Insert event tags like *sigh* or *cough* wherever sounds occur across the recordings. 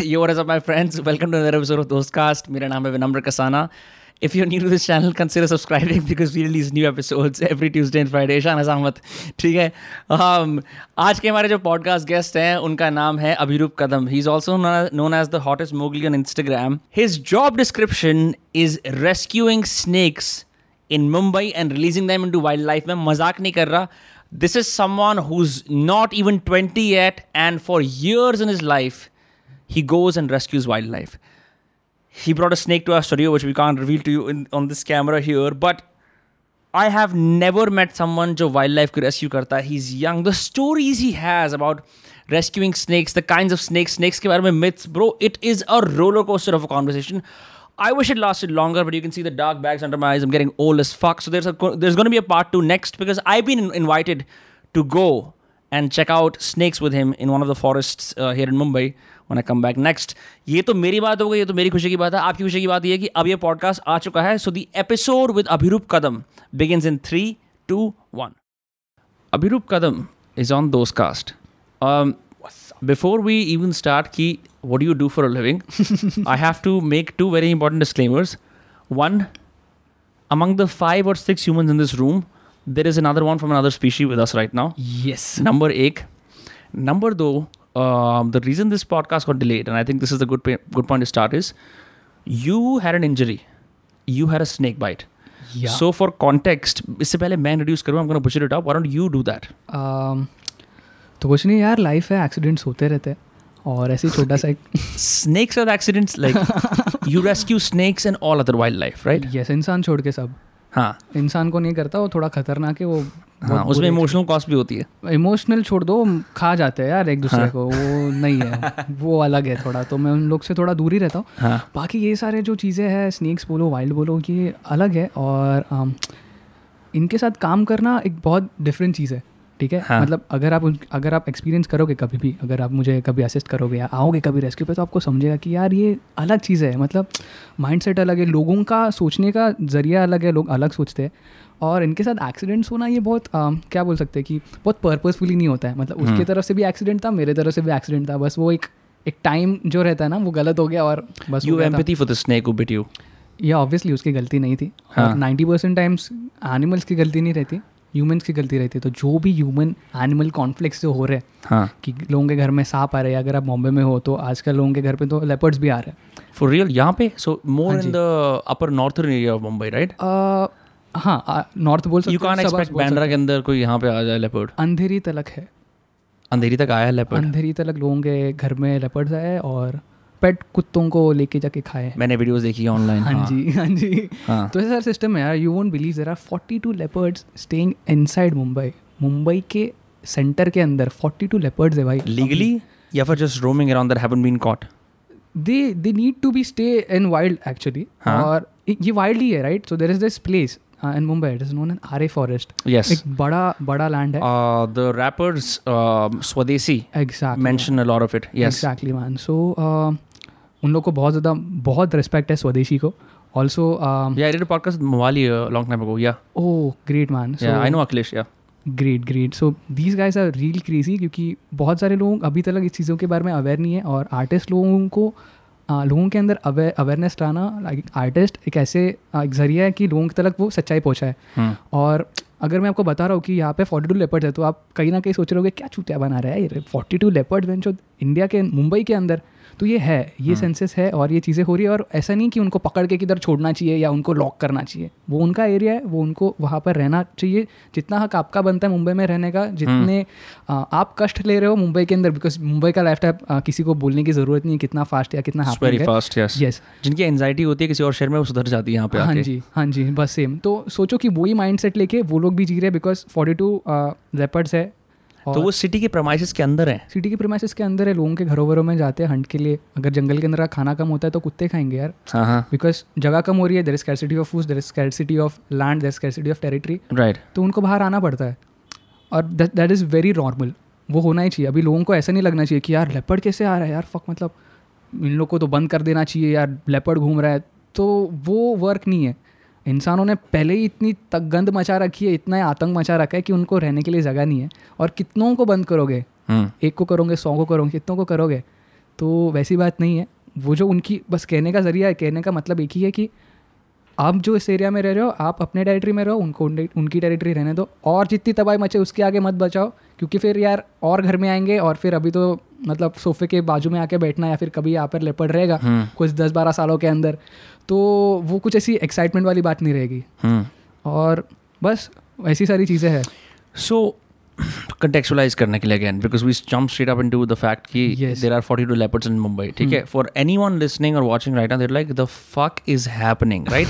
Yo verge of my friends welcome to other episode of Dostcast मेरा नाम है Vinamra Kasana. If you new this channel consider subscribing because we release new episodes every Tuesday and Friday शाना सहमत ठीक है? Um, आज के हमारे जो पॉडकास्ट गेस्ट हैं उनका नाम है Abhiroop Kadam. He is also known as the hottest Mowgli on Instagram his job description is rescuing snakes in Mumbai and releasing them into wildlife में मज़ाक नहीं कर रहा. This is someone who is not even twenty eight and four years in his life he goes and rescues wildlife. He brought a snake to our studio, which we can't reveal to you in, on this camera here, but I have never met someone जो wildlife को rescue करता है. He's young. The stories he has about rescuing snakes, the kinds of snakes, snakes के बारे में myths, bro, it is a roller coaster of a conversation. I wish it lasted longer, but you can see the dark bags under my eyes. I'm getting old as fuck. So there's a there's going to be a part two next because I've been invited to go and check out snakes with him in one of the forests uh, here in Mumbai When I come back next ये तो मेरी बात हो गई ये तो मेरी खुशी की बात है। आपकी खुशी की बात यह कि अब ये पॉडकास्ट आ चुका है। So the episode with Abhiroop Kadam begins in three two one Abhiroop Kadam is on Dostcast before we even start की what you do for living I have to make two very important disclaimers one among the five और six human in this room there is another one from another species with us right now yes number एक. Number दो um, the reason this podcast got delayed, and I think this is a good pa- good point to start, is you had an injury. You had a snake bite. Yeah. So for context, इससे पहले मैं introduce करूँ, I'm going to butcher it up. Why don't you do that? um, तो कुछ नहीं यार life है accidents होते रहते हैं और ऐसे छोटा सा एक snakes are accidents like you rescue snakes and all other wildlife right yes इंसान छोड़ के सब हाँ इंसान को नहीं करता वो थोड़ा खतरनाक है वो हाँ उसमें इमोशनल कॉस्ट भी होती है। इमोशनल छोड़ दो खा जाते हैं यार एक दूसरे हाँ. को वो नहीं है वो अलग है थोड़ा तो मैं उन लोग से थोड़ा दूर ही रहता हूँ। हाँ। बाकी ये सारे जो चीज़ें हैं स्नैक्स बोलो वाइल्ड बोलो ये अलग है और um, इनके साथ काम करना एक बहुत डिफरेंट चीज़ है। ठीक है? हाँ। मतलब अगर आप अगर आप एक्सपीरियंस करोगे कभी भी अगर आप मुझे कभी असिस्ट करोगे या आओगे कभी रेस्क्यू पे तो आपको समझेगा कि यार ये अलग चीज़ है। मतलब माइंडसेट अलग है लोगों का सोचने का ज़रिया अलग है लोग अलग सोचते हैं। और इनके साथ एक्सीडेंट्स होना ये बहुत um, क्या बोल सकते हैं कि बहुत पर्पसफुली नहीं होता है। मतलब उसकी तरफ़ से भी एक्सीडेंट था मेरे तरफ़ से भी एक्सीडेंट था। बस वो एक एक टाइम जो रहता है ना वो गलत हो गया और बस हो you गया था। empathy for the snake who ये ऑब्वियसली उसकी गलती नहीं थी। हाँ। नाइन्टी परसेंट टाइम्स एनिमल्स की गलती नहीं रहती। ह्यूमंस की गलती रहती है। तो जो भी ह्यूमन एनिमल कॉन्फ्लिक्ट जो हो रहे हैं हाँ। कि लोगों के घर में सांप आ रहे हैं अगर आप बॉम्बे में हो तो आजकल लोगों के घर पे तो लेपर्ड्स भी आ रहे हैं। For real? यहाँ पे? So more हाँ in ji. the upper northern area of Mumbai right? अ, हाँ नॉर्थ बोल सकते you can't हैं, suburbs expect बोल सकते बैंड्रा के अंदर कोई यहाँ पे आ जाए leopard हैं। अंधेरी तलक है। अंधेरी तक आया है leopard अंधेरी तलक लोगों के घर में लेपर्ड्स आए और पेट कुत्तों को लेके जाके खाए मैंने वीडियोस देखी ऑनलाइन हाँ जी हाँ जी। हाँ। तो ऐसा सिस्टम है यार you won't believe there are forty two leopards staying inside Mumbai Mumbai के सेंटर के अंदर फोर्टी टू लेपर्ड्स है भाई। Legally? या फिर just roaming around that haven't been caught? They they need to be stay in wild actually हाँ। और ये वाइल्ड ही है right so there is this place in Mumbai it is known N R A forest yes एक बड़ा बड़ा land है। Uh, the rappers um, Swadeshi exactly mention a lot of it yes उन लोग को बहुत ज़्यादा बहुत रिस्पेक्ट है स्वदेशी को। Um, also yeah I did a podcast with Mawali a long time ago yeah. Oh great man yeah I know Akhilesh yeah. Great great so these guys are real crazy क्योंकि बहुत सारे लोग अभी तक इस चीज़ों के बारे में अवेयर नहीं है और आर्टिस्ट लोगों को आ, लोगों के अंदर अवेयरनेस लाना लाइक आर्टिस्ट एक ऐसे एक ज़रिया है कि लोगों की तक वो सच्चाई पहुँचाए। hmm. और अगर मैं आपको बता रहा हूँ कि यहाँ पे फोर्टी टू लेपर्ड है तो आप कहीं ना कहीं सोच रहे होगे क्या चूतिया बना रहा है ये फोर्टी टू लेपर्ड जो इंडिया के मुंबई के अंदर। तो ये है ये सेंसेस है और ये चीज़ें हो रही है और ऐसा नहीं कि उनको पकड़ के किधर छोड़ना चाहिए या उनको लॉक करना चाहिए। वो उनका एरिया है वो उनको वहाँ पर रहना चाहिए। जितना हक आपका बनता है मुंबई में रहने का जितने आप कष्ट ले रहे हो मुंबई के अंदर बिकॉज़ मुंबई का लाइफ टाइम किसी को बोलने की ज़रूरत नहीं है कितना फास्ट या कितना है। yes यस जिनकी एंजाइटी होती है किसी और शहर में वो सुधर जाती है यहाँ पे हाँ जी हाँ जी बस सेम तो सोचो कि वही माइंड सेट लेके वो लोग भी जी रहे हैं बिकॉज़ फोर्टी टू लेपर्ड्स है तो वो सिटी के प्रमाइसिस के अंदर है। सिटी के प्रेमाइसिस के अंदर है लोगों के घरों वरों में जाते हैं हंट के लिए। अगर जंगल के अंदर खाना कम होता है तो कुत्ते खाएँगे यार। हाँ हाँ। बिकॉज़ जगह कम हो रही है there is scarcity of food there is scarcity of land there is scarcity of territory right तो उनको बाहर आना पड़ता है। और दैट इज़ वेरी नॉर्मल वो होना ही चाहिए। अभी लोगों को ऐसा नहीं लगना चाहिए कि यार लेपर्ड कैसे आ रहा है यार? फक मतलब इन लोग को तो बंद कर देना चाहिए यार। लेपर्ड घूम रहा है। तो वो वर्क नहीं है। इंसानों ने पहले ही इतनी तक गंद मचा रखी है इतना आतंक मचा रखा है कि उनको रहने के लिए जगह नहीं है। और कितनों को बंद करोगे? हम्म। एक को करोगे सौ को करोगे कितनों को करोगे? तो वैसी बात नहीं है। वो जो उनकी बस कहने का ज़रिया है कहने का मतलब एक ही है कि आप जो इस एरिया में रह रहे हो आप अपने टेरिटरी में रहो उनको उनकी टेरिटरी रहने दो। और जितनी तबाही मचे उसके आगे मत बचाओ क्योंकि फिर यार और घर में आएँगे और फिर अभी तो मतलब सोफे के बाजू में आके बैठना या फिर कभी यहाँ पर लेपड़ रहेगा हम्म। कुछ दस बारह सालों के अंदर। तो वो कुछ ऐसी एक्साइटमेंट वाली बात नहीं रहेगी। और बस ऐसी सारी चीज़ें हैं। सो कंटेक्चुलाइज करने के लिए again because we jump straight up into the fact कि there are forty two leopards in Mumbai ठीक है? फॉर एनी वन लिसनिंग और watching right there like the fuck is happening right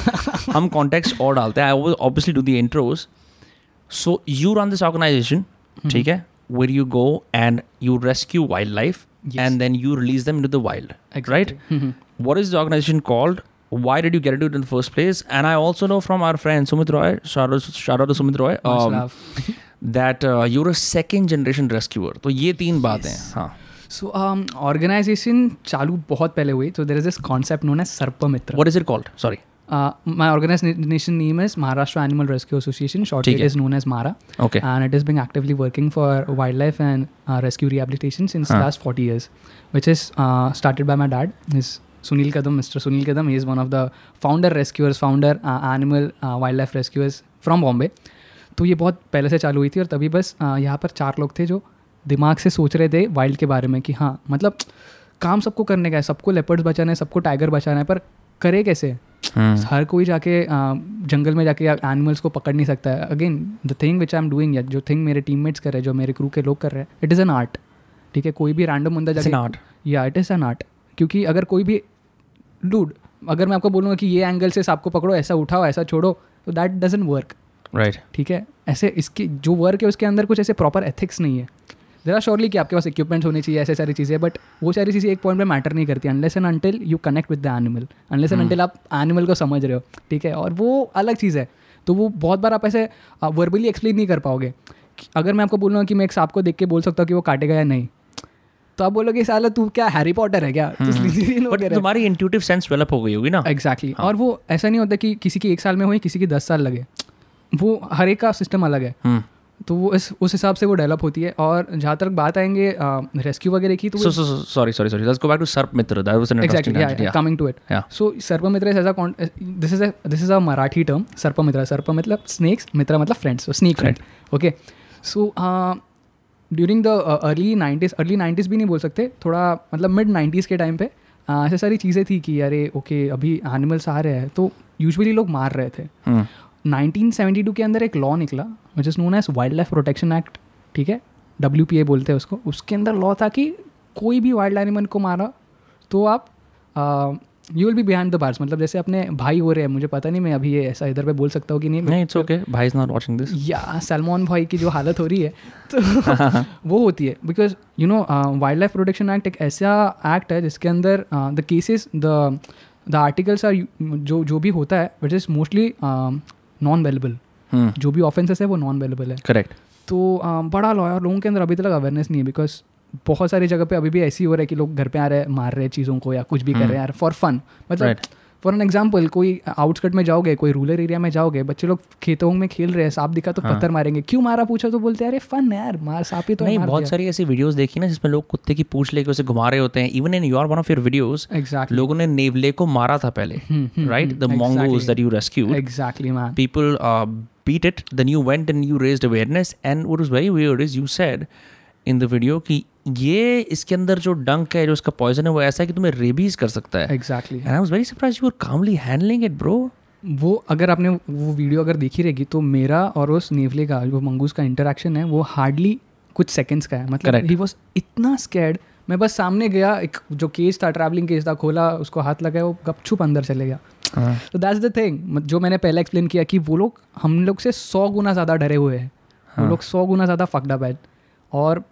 हम कॉन्टेक्ट और डालते हैं। I obviously do the intros so you run this organisation ठीक है? Where you go and you rescue wildlife and then you release them into the wild right what is the organisation called why did you get into it in the first place and i also know from our friend sumit roy shout out, shout out to sumit roy um, that uh, you're a second generation rescuer तो ये तीन बातें हैं हाँ सो organisation um, चालू बहुत पहले हुई तो there is this concept known as Sarp Mitra what is it called sorry my organisation name is Maharashtra animal rescue association short it है। Is known as MARA okay and it is being actively working for wildlife and uh, rescue rehabilitation since Huh. last 40 years which is uh, started by my dad is sunil kadam mr sunil kadam he is one of the founder rescuers founder uh, animal uh, wildlife rescuers from bombay. तो ये बहुत पहले से चालू हुई थी और तभी बस uh, यहाँ पर चार लोग थे जो दिमाग से सोच रहे थे वाइल्ड के बारे में कि हाँ मतलब काम सबको करने का है सबको लेपर्ड्स बचाना है सबको टाइगर बचाना है पर करे कैसे? Hmm. हर कोई जाके आ, जंगल में जाके एनिमल्स को पकड़ नहीं सकता है। Again the thing which I am doing या जो थिंग मेरे टीममेट्स कर रहे हैं जो मेरे क्रू के लोग कर रहे हैं इट इज़ एन आर्ट ठीक है कोई भी रैंडम बंदा जाके art. या इट इज़ एन आर्ट क्योंकि अगर कोई भी डूड अगर मैं आपको बोलूँगा कि ये एंगल से आपको पकड़ो ऐसा उठाओ ऐसा छोड़ो तो दैट डजन वर्क राइट ठीक है? ऐसे इसकी जो वर्क है उसके अंदर कुछ ऐसे प्रॉपर एथिक्स नहीं है. जरा श्योरली कि आपके पास इक्विपमेंट्स होने चाहिए ऐसे सारी चीज़ें बट वो सारी चीज़ें एक पॉइंट पे मैटर नहीं करती unless and until you connect with the animal unless and until आप एनिमल को समझ रहे हो ठीक है? और वो अलग चीज़ है. तो वो बहुत बार आप ऐसे वर्बली एक्सप्लेन नहीं कर पाओगे. अगर मैं आपको बोलूँगा कि मैं एक सांप को देख के बोल सकता हूँ कि वो काटेगा या नहीं तो आप बोलोगे साला तू क्या हैरी पॉटर है क्या? *laughs* but तुम्हारी intuitive sense develop हो गई होगी ना। एग्जैक्टली और वो ऐसा नहीं होता कि किसी की एक साल में हो या किसी की दस साल लगे। वो हर एक का सिस्टम अलग है। hmm. तो वो इस उस हिसाब से वो डेवलप होती है। और जहाँ तक बात आएँगे रेस्क्यू वगैरह की तो Sarp Mitra that was an interesting tangent, exactly coming to it. So Sarpmitra is as a this is this is a Marathi term Sarpmitra सर्प मतलब स्नेक्स मित्र मतलब friends so snake friend okay so during the early nineties early nineties भी नहीं बोल सकते थोड़ा मतलब मिड नाइन्टीज़ के टाइम पे uh, ऐसे सारी चीज़ें थी कि अरे ओके अभी एनिमल्स आ रहे हैं तो यूजुअली लोग मार रहे थे। नाइनटीन सेवेंटी टू के अंदर एक लॉ निकला which is known as wildlife protection act ठीक है? डब्ल्यू पी ए बोलते हैं उसको। उसके अंदर लॉ था कि कोई भी वाइल्ड एनिमल को मारा तो आप you will be behind the bars मतलब जैसे अपने भाई हो रहे हैं मुझे पता नहीं मैं अभी ये ऐसा इधर पे बोल सकता हूँ कि नहीं नहीं it's okay. भाई is not watching this. या सलमान भाई की जो हालत हो रही है तो *laughs* *laughs* वो होती है। Because you know wildlife protection act एक ऐसा एक्ट है जिसके अंदर the cases the the articles are जो जो भी होता है which is mostly non bailable. जो भी ऑफेंसेस है वो नॉन वेलेबल है। करेक्ट तो बड़ा लॉ है और लोगों के अंदर अभी तक अवेयरनेस नहीं है बिकॉज़ बहुत सारी जगह पे अभी भी ऐसी हो रहा है कि लोग घर पे आ रहे हैं मार रहे हैं चीज़ों को या कुछ भी कर रहे हैं यार फॉर फन मतलब फॉर एन एग्ज़ाम्पल कोई आउटस्कट में जाओगे कोई रूरल एरिया में जाओगे बच्चे लोग खेतों में खेल रहे हैं सांप दिखा तो हाँ। पत्थर मारेंगे। क्यों मारा पूछा तो बोलते हैं अरे फन है यार मार सांप ही तो नहीं बहुत सारी ऐसी वीडियोस देखी ना जिसमें लोग कुत्ते की पूछ लेके उसे घुमा रहे होते हैं। Even in your one of your videos exactly लोगों ने नेवले को मारा था पहले hmm, hmm, right the hmm, exactly. that you rescued. Exactly man uh, beat it then you went and you raised awareness and what was very weird is you said in the video कि ये इसके अंदर जो डंक है जो इसका poison है वो ऐसा है कि तुम्हें रेबीज कर सकता है। Exactly I was very surprised you were calmly handling it bro. वो अगर आपने वो वीडियो अगर देखी रहेगी तो मेरा और उस नेवले का जो मंगूस का इंटरेक्शन है वो हार्डली कुछ सेकंड्स का है। मतलब ही वॉज़ इतना स्कैर्ड मैं बस सामने गया एक जो केस था ट्रैवलिंग केस था खोला उसको हाथ लगाया वो गपछुप अंदर चले गया। तो दैट्स द थिंग जो मैंने पहले एक्सप्लेन किया कि वो लोग हम लोग से सौ गुना ज़्यादा डरे हुए हैं। वो हाँ। लोग सौ गुना ज़्यादा फकड है। और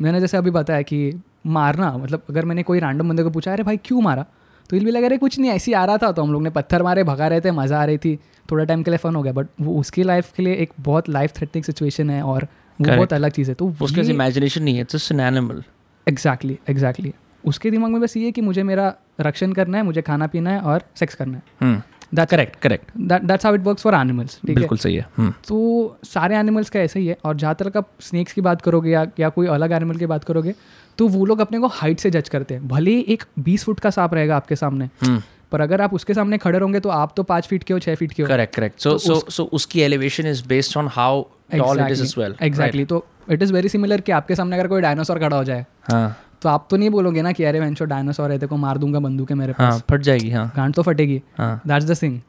मैंने जैसे अभी बताया कि मारना मतलब अगर मैंने कोई रैंडम बंदे को पूछा अरे भाई क्यों मारा? तो इल भी लगा अरे कुछ नहीं ऐसे आ रहा था। तो हम लोग ने पत्थर मारे भगा रहे थे मज़ा आ रही थी। थोड़ा टाइम के लिए फन हो गया बट वो उसकी लाइफ के लिए एक बहुत लाइफ थ्रेटनिंग सिचुएशन है और वो बहुत अलग चीज़ है। तो उसके इमेजिनेशन नहीं है it's an animal exactly exactly उसके दिमाग में बस ये है कि मुझे मेरा रक्षण करना है मुझे खाना पीना है और सेक्स करना है। That correct correct that's how it works for animals बिल्कुल सही है। हम्म, तो सारे एनिमल्स का ऐसा ही है और जहाँ तक आप स्नेक्स की बात करोगे या या कोई अलग एनिमल की बात करोगे तो वो लोग अपने को हाइट से जज करते हैं। भले ही एक बीस फुट का सांप रहेगा आपके सामने हम्म, पर अगर आप उसके सामने खड़े होंगे तो आप तो पाँच फीट के हो छः फीट के हो। Correct correct so so so उसकी elevation is based on how tall it is as well exactly तो इट इज़ वेरी सिमिलर कि आपके सामने अगर कोई डायनासोर खड़ा हो जाए। हाँ। तो आप तो नहीं बोलोगे ना कि अरे वेंचो डायनासोर है देखो मार दूँगा बंदूक है मेरे हाँ पास। फट जाएगी हाँ। गांड तो फटेगी। हाँ। दैट्स द थिंग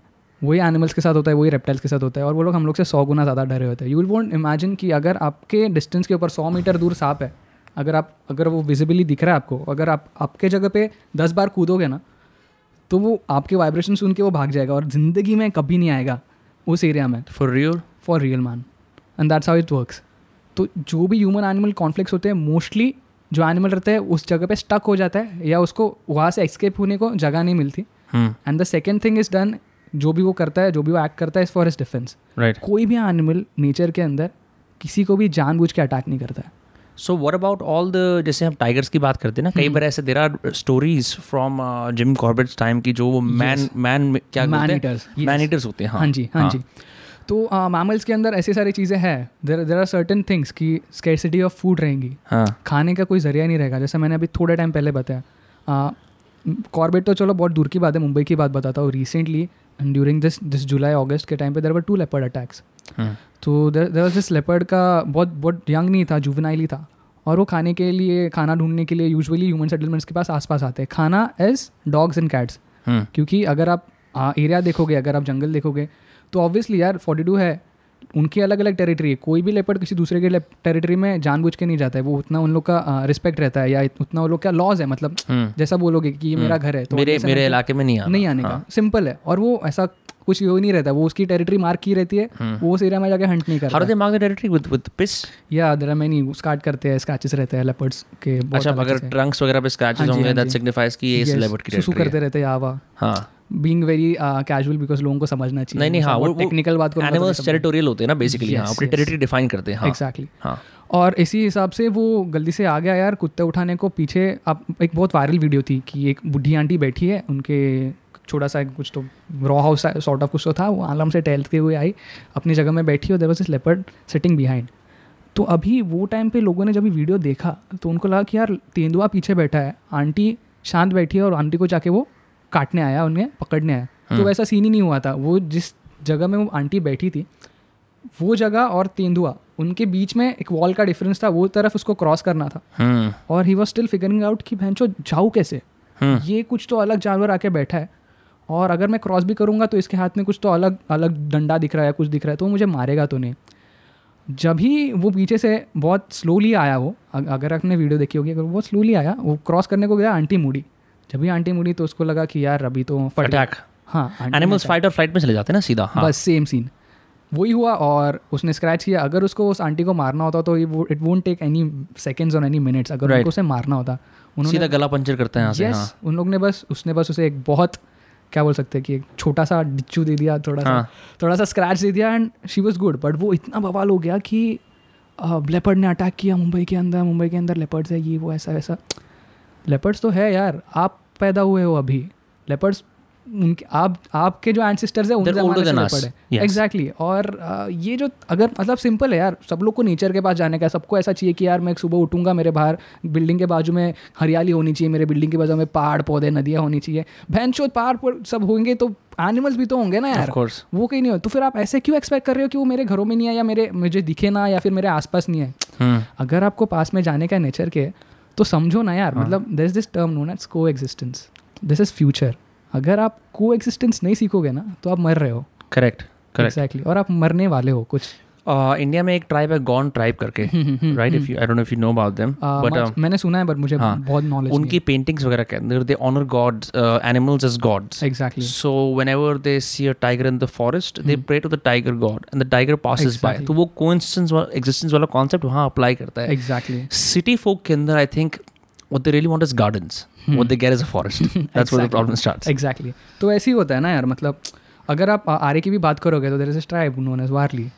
वही एनिमल्स के साथ होता है वही रेप्टाइल्स के साथ होता है और वो लोग हम लोग से सौ गुना ज़्यादा डरे होते हैं। यू विल वॉन्ट इमेजिन कि अगर आपके डिस्टेंस के ऊपर सौ मीटर दूर सांप है अगर आप अगर वो विजिबली दिख रहा है आपको अगर आप आपके जगह पे दस बार कूदोगे ना तो वो आपके वाइब्रेशन सुन के वो भाग जाएगा और ज़िंदगी में कभी नहीं आएगा उस एरिया में। For real for real man and that's how it works तो जो भी ह्यूमन एनिमल कॉन्फ्लिक्स होते हैं मोस्टली जो एनिमल रहता है उस जगह पे स्टक हो जाता है या उसको वहाँ से एस्केप होने को जगह नहीं मिलती। And the second thing is done जो भी वो करता है जो भी वो एक्ट करता है is for his defence right कोई भी एनिमल नेचर के अंदर किसी को भी जानबूझ के अटैक नहीं करता है। So what about all the जैसे हम टाइगर्स की बात करते हैं ना कई हम्म। बार ऐसे there are stories from Jim Corbett's time की जो वो मैन मैन क्या मैन ईटर्स होते हैं हाँ। जी हाँ। जी। तो मैमल्स के अंदर ऐसी सारी चीज़ें हैं। There there are certain things कि स्केसिटी ऑफ़ फ़ूड रहेंगी। हाँ। खाने का कोई ज़रिया नहीं रहेगा। जैसे मैंने अभी थोड़े टाइम पहले बताया। कॉर्बेट तो चलो बहुत दूर की बात है मुंबई की बात बताता हूँ रिसेंटली ड्यूरिंग दिस दिस जुलाई अगस्त के टाइम पे there were two leopard attacks तो देर वॉज़ दिस लेपर्ड का बहुत बहुत यंग नहीं था जुवेनाइली था। और वो खाने के लिए खाना ढूँढने के लिए यूजुअली ह्यूमन सेटलमेंट्स के पास आसपास आते हैं। खाना एज डॉग्स एंड कैट्स क्योंकि अगर आप एरिया देखोगे अगर आप जंगल देखोगे तो ऑब्वियसली यार फोर्टी टू है। उनकी अलग अलग टेरिटरी है। कोई भी लेपर्ड किसी दूसरे के टेरिटरी में जानबूझ के नहीं जाता है। वो उतना उन लोग का रिस्पेक्ट रहता है या उतना उन लोग का लॉज है। मतलब हम्म। जैसा बोलोगे कि ये मेरा घर है तो मेरे मेरे इलाके में नहीं आना। नहीं आने का। सिंपल है। और वो ऐसा कुछ वो नहीं रहता। वो उसकी टेरिटरी मार्क की रहती है। वो उस एरिया में जाके हंट नहीं करता। Do they mark the territory with with piss या देर मैनी स्कार्ट करते हैं स्क्रैचेस रहते हैं लेपर्ड्स के अच्छा अगर ट्रंक्स वगैरह पे स्क्रैचेस हाँ होंगे हाँ दैट सिग्निफाइज कि ये Yes, सेलिब्रिटी की सुसु टेरिटरी करते रहते हैं आवा। हाँ। बीइंग वेरी कैजुअल बिकॉज़ लोगों को समझना चाहिए। नहीं नहीं हाँ वो टेक्निकल बात एनिमल्स टेरिटोरियल होते हैं ना बेसिकली हाँ अपनी टेरिटरी डिफाइन करते हैं हाँ। एग्जैक्टली हाँ। और इसी हिसाब से वो गलती से आ गया यार कुत्ते उठाने को पीछे। अब एक बहुत वायरल वीडियो थी कि एक बुढ़ी आंटी बैठी है उनके छोटा सा कुछ तो रॉ हाउस सॉर्ट ऑफ़ कुछ तो था वो आलम से टहलते हुए आई अपनी जगह में बैठी और there was this leopard sitting behind तो अभी वो टाइम पे लोगों ने जब वीडियो देखा तो उनको लगा कि यार तेंदुआ पीछे बैठा है आंटी शांत बैठी है और आंटी को जाके वो काटने आया उन्हें पकड़ने आया। तो हम्म। वैसा सीन ही नहीं हुआ था। वो जिस जगह में वो आंटी बैठी थी वो जगह और तेंदुआ उनके बीच में एक वॉल का डिफरेंस था। वो तरफ़ उसको क्रॉस करना था। हम्म। और he was still figuring out कि भैंचो जाऊँ कैसे? हम्म। ये कुछ तो अलग जानवर आके बैठा है। और अगर मैं क्रॉस भी करूँगा तो इसके हाथ में कुछ तो अलग अलग डंडा दिख रहा है कुछ दिख रहा है तो मुझे मारेगा तो नहीं। जब ही वो पीछे से बहुत स्लोली आया वो अगर आपने वीडियो देखी होगी अगर वो बहुत स्लोली आया वो क्रॉस करने को गया आंटी मुड़ी। जब भी आंटी मुड़ी तो उसको लगा कि यार अभी तो अटैक हाँ एनिमल्स फाइट और फ़्लाइट में चले जाते हैं ना सीधा? हाँ. बस सेम सीन वही हुआ और उसने स्क्रैच किया। अगर उसको उस आंटी को मारना होता तो it won't take any seconds और एनी मिनट्स अगर Right. उनको उसे मारना होता उन्होंने सीधा गला पंचर करते हैं यहाँ से यस हाँ. उन लोग ने बस उसने बस उसे एक बहुत क्या बोल सकते हैं कि एक छोटा सा डिच्चू दे दिया थोड़ा हाँ. सा थोड़ा सा स्क्रैच दे दिया and she was good but वो इतना बवाल हो गया कि लेपर्ड ने अटैक किया मुंबई के अंदर मुंबई के अंदर लेपर्ड्स है ये वो ऐसा वैसा। लेपर्ड्स तो है यार। आप पैदा हुए हो अभी? लेपर्ड्स उनके आप आपके जो एंसिस्टर्स है उन They're older जमाने से than us. लेपर्ड है Yes. एग्जैक्टली और ये जो अगर मतलब सिंपल है यार सब लोग को नेचर के पास जाने का सबको ऐसा चाहिए कि यार मैं सुबह उठूँगा मेरे बाहर बिल्डिंग के बाजू में हरियाली होनी चाहिए मेरे बिल्डिंग के बाजू में पहाड़ पौधे नदियाँ होनी चाहिए। भैंस चोद पहाड़ पर सब होंगे तो एनिमल्स भी तो होंगे ना यार। कोर्स वो कहीं नहीं हो। तो फिर आप ऐसे क्यों एक्सपेक्ट कर रहे हो कि वो मेरे घरों में नहीं है या मेरे मुझे दिखे ना या फिर मेरे आसपास नहीं है हम्म। अगर आपको पास में जाने का नेचर के तो समझो ना यार हाँ। मतलब there is this term known as coexistence this is future अगर आप को एग्जिस्टेंस नहीं सीखोगे ना तो आप मर रहे हो। करेक्ट करेक्ट एग्जैक्टली और आप मरने वाले हो कुछ। इंडिया में एक ट्राइब है गॉन ट्राइब करके right if I don't know if you know about them but मैंने सुना है बट मुझे हाँ, बहुत नॉलेज उनकी पेंटिंग्स वगैरह hmm. के अंदर they honour gods animals as gods exactly so when they see a tiger in the forest they pray to the tiger god and the tiger passes by तो वो coincidence वाला existence वाला concept वहाँ apply करता है। Exactly city folk के अंदर I think what they really want is gardens. Hmm. what they get is a forest. *laughs* That's exactly. where the problem तो ऐसे ही होता है ना यार मतलब अगर आप आरे की भी बात करोगे तो there is a tribe known as Warli